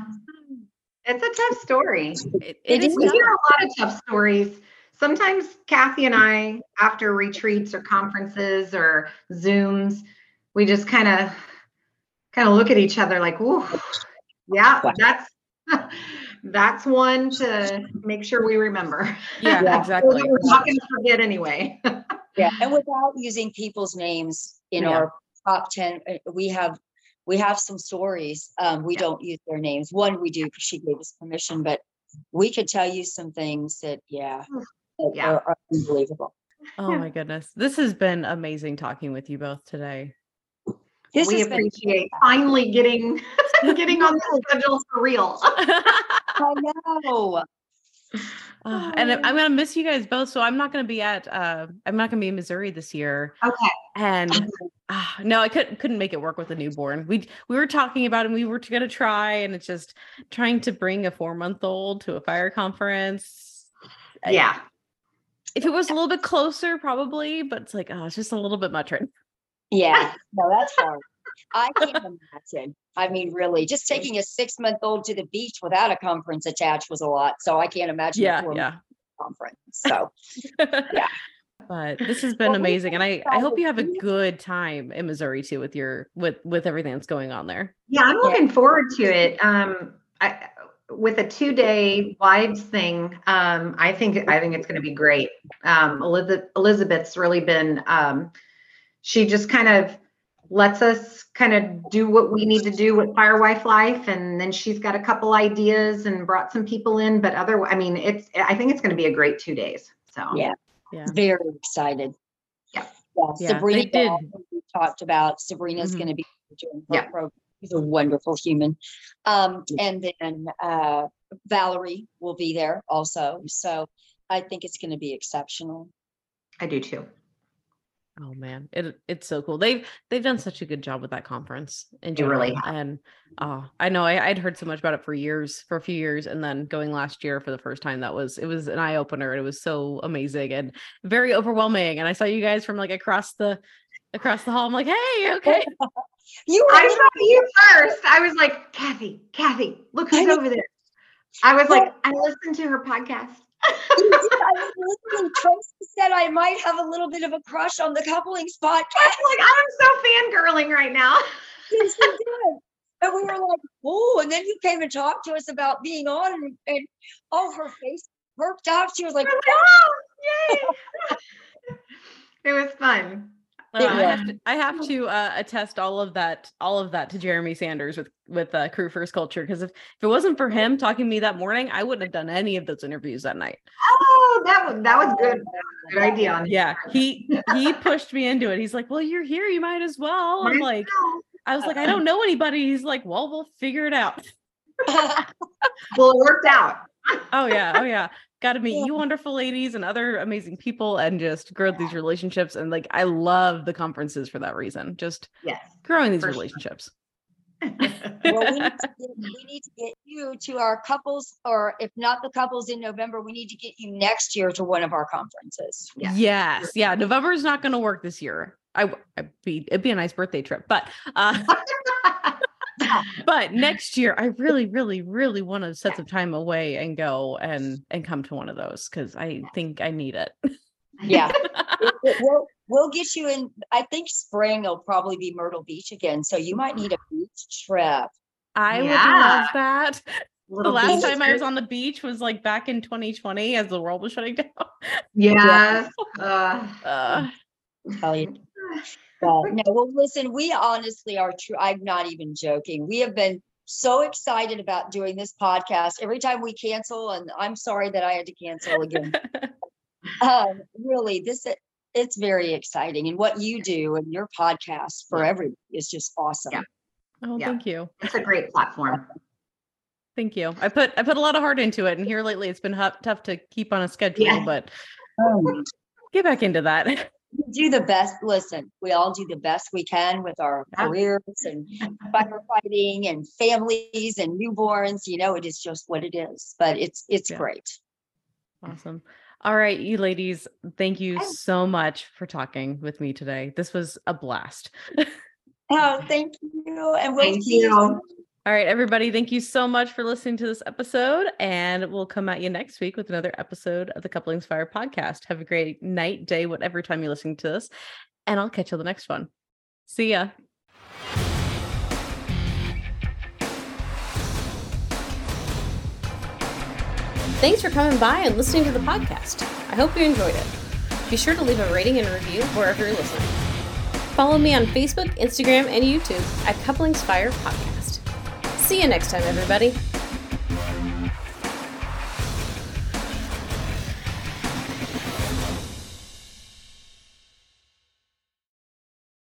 It's a tough story. it, It is is. We hear a lot of tough stories. Sometimes Kathy and I, after retreats or conferences or Zooms, we just kind of kind of look at each other like, "Ooh, yeah, Wow. that's [laughs] that's one to make sure we remember." Yeah, [laughs] Yeah. exactly. We're not going to forget anyway. [laughs] Yeah, and without using people's names in Yeah. our top ten, uh, we have, we have some stories. Um, we Yeah. don't use their names. One we do because she gave us permission, but we could tell you some things that, yeah, [sighs] that Yeah. are are unbelievable. Oh my goodness. This has been amazing talking with you both today. This we appreciate finally getting [laughs] [laughs] getting on the schedule for real. [laughs] I know. Uh, and I- I'm gonna miss you guys both. So I'm not gonna be at uh I'm not gonna be in Missouri this year. Okay. And uh, no, I couldn't couldn't make it work with a newborn. We we were talking about it and we were gonna try, and it's just trying to bring a four month old to a fire conference. I- Yeah. If it was a little bit closer, probably, but it's like, oh, it's just a little bit much right Yeah, [laughs] no, that's hard. I can't imagine. I mean, really, just taking a six month old to the beach without a conference attached was a lot. So I can't imagine. Yeah, yeah. Conference. So [laughs] yeah. But this has been Well, amazing, and I I hope you have a [laughs] good time in Missouri too with your with with everything that's going on there. Yeah, I'm looking forward to it. Um, I, with a two-day wives thing, um, I think I think it's going to be great. Um, Elizabeth Elizabeth's really been. Um, she just kind of lets us kind of do what we need to do with Fire Wife Life, and then she's got a couple ideas and brought some people in. But other, I mean, it's. I think it's going to be a great two days. So Yeah. Yeah. very excited. Yeah. Yeah, Yeah, Sabrina they did. Bell, we talked about. Sabrina's Mhm. going to be doing her Yeah. program. She's a wonderful human. Um, and then uh, Valerie will be there also. So I think it's going to be exceptional. I do too. Oh man, it it's so cool. They've they've done such a good job with that conference in They general. really. And uh, I know I, I'd heard so much about it for years, for a few years, and then going last year for the first time, that was it was an eye opener. and It was so amazing and very overwhelming. And I saw you guys from like across the across the hall. I'm like, hey, [laughs] okay. You I saw you [laughs] first. I was like, Kathy, Kathy, look who's I- over there. [laughs] I was like, I listened to her podcast. I was listening. Tracy said I might have a little bit of a crush on the Couplings pod. I'm [laughs] like, I'm so fangirling right now. [laughs] Yes, you did. And we were like, oh, and then you came and talked to us about being on and, and oh, her face perked up. She was like, I was like, oh, yay. [laughs] it was fun. Uh, I have to, I have to uh, attest all of that, all of that to Jeremy Sanders with with uh, Crew First Culture because if, if it wasn't for him talking to me that morning, I wouldn't have done any of those interviews that night. Oh, that was that was good. Good idea on Yeah, he [laughs] he pushed me into it. He's like, "Well, you're here, you might as well." I'm like, I was like, "I don't know anybody." He's like, "Well, we'll figure it out." [laughs] well, it worked out. Oh yeah, oh yeah. Got to meet Yeah. you wonderful ladies and other amazing people and just grow these relationships and like I love the conferences for that reason. Just Yes. growing these For sure. relationships. [laughs] well, we need, to get, we need to get you to our couples, or if not the couples in November, we need to get you next year to one of our conferences. Yeah. Yes. Yeah. November is not going to work this year. I, would be, it'd be a nice birthday trip, but, uh, [laughs] [laughs] but next year I really, really, really want to set some time away and go and, and come to one of those. Cause I think I need it. Yeah. It- it- [laughs] we'll, we'll get you in, I think spring will probably be Myrtle Beach again. So you might need a beach trip. I would love that. The last beach time I was on the beach was like back in 2020 as the world was shutting down. Yeah. [laughs] Uh, Uh, Tell you. But no, well, listen, we honestly are true. I'm not even joking. We have been so excited about doing this podcast. Every time we cancel, and I'm sorry that I had to cancel again. [laughs] um, really, this it's very exciting, and what you do and your podcast for everybody is just awesome. Yeah. oh, Yeah. thank you. it's a great platform. Thank you. I put I put a lot of heart into it, and here lately it's been hu- tough to keep on a schedule, Yeah. but Um, get back into that. [laughs] we do the best. Listen, we all do the best we can with our careers and firefighting and families and newborns. You know, it is just what it is, but it's it's Yeah. great. awesome. All right, you ladies, thank you so much for talking with me today. This was a blast. [laughs] oh, thank you. And we'll thank you. All right, everybody, thank you so much for listening to this episode. And we'll come at you next week with another episode of the Couplings Fire podcast. Have a great night, day, whatever time you're listening to this. And I'll catch you on the next one. See ya. Thanks for coming by and listening to the podcast. I hope you enjoyed it. Be sure to leave a rating and review wherever you're listening. Follow me on Facebook, Instagram, and YouTube at Couplings Fire Podcast. See you next time, everybody.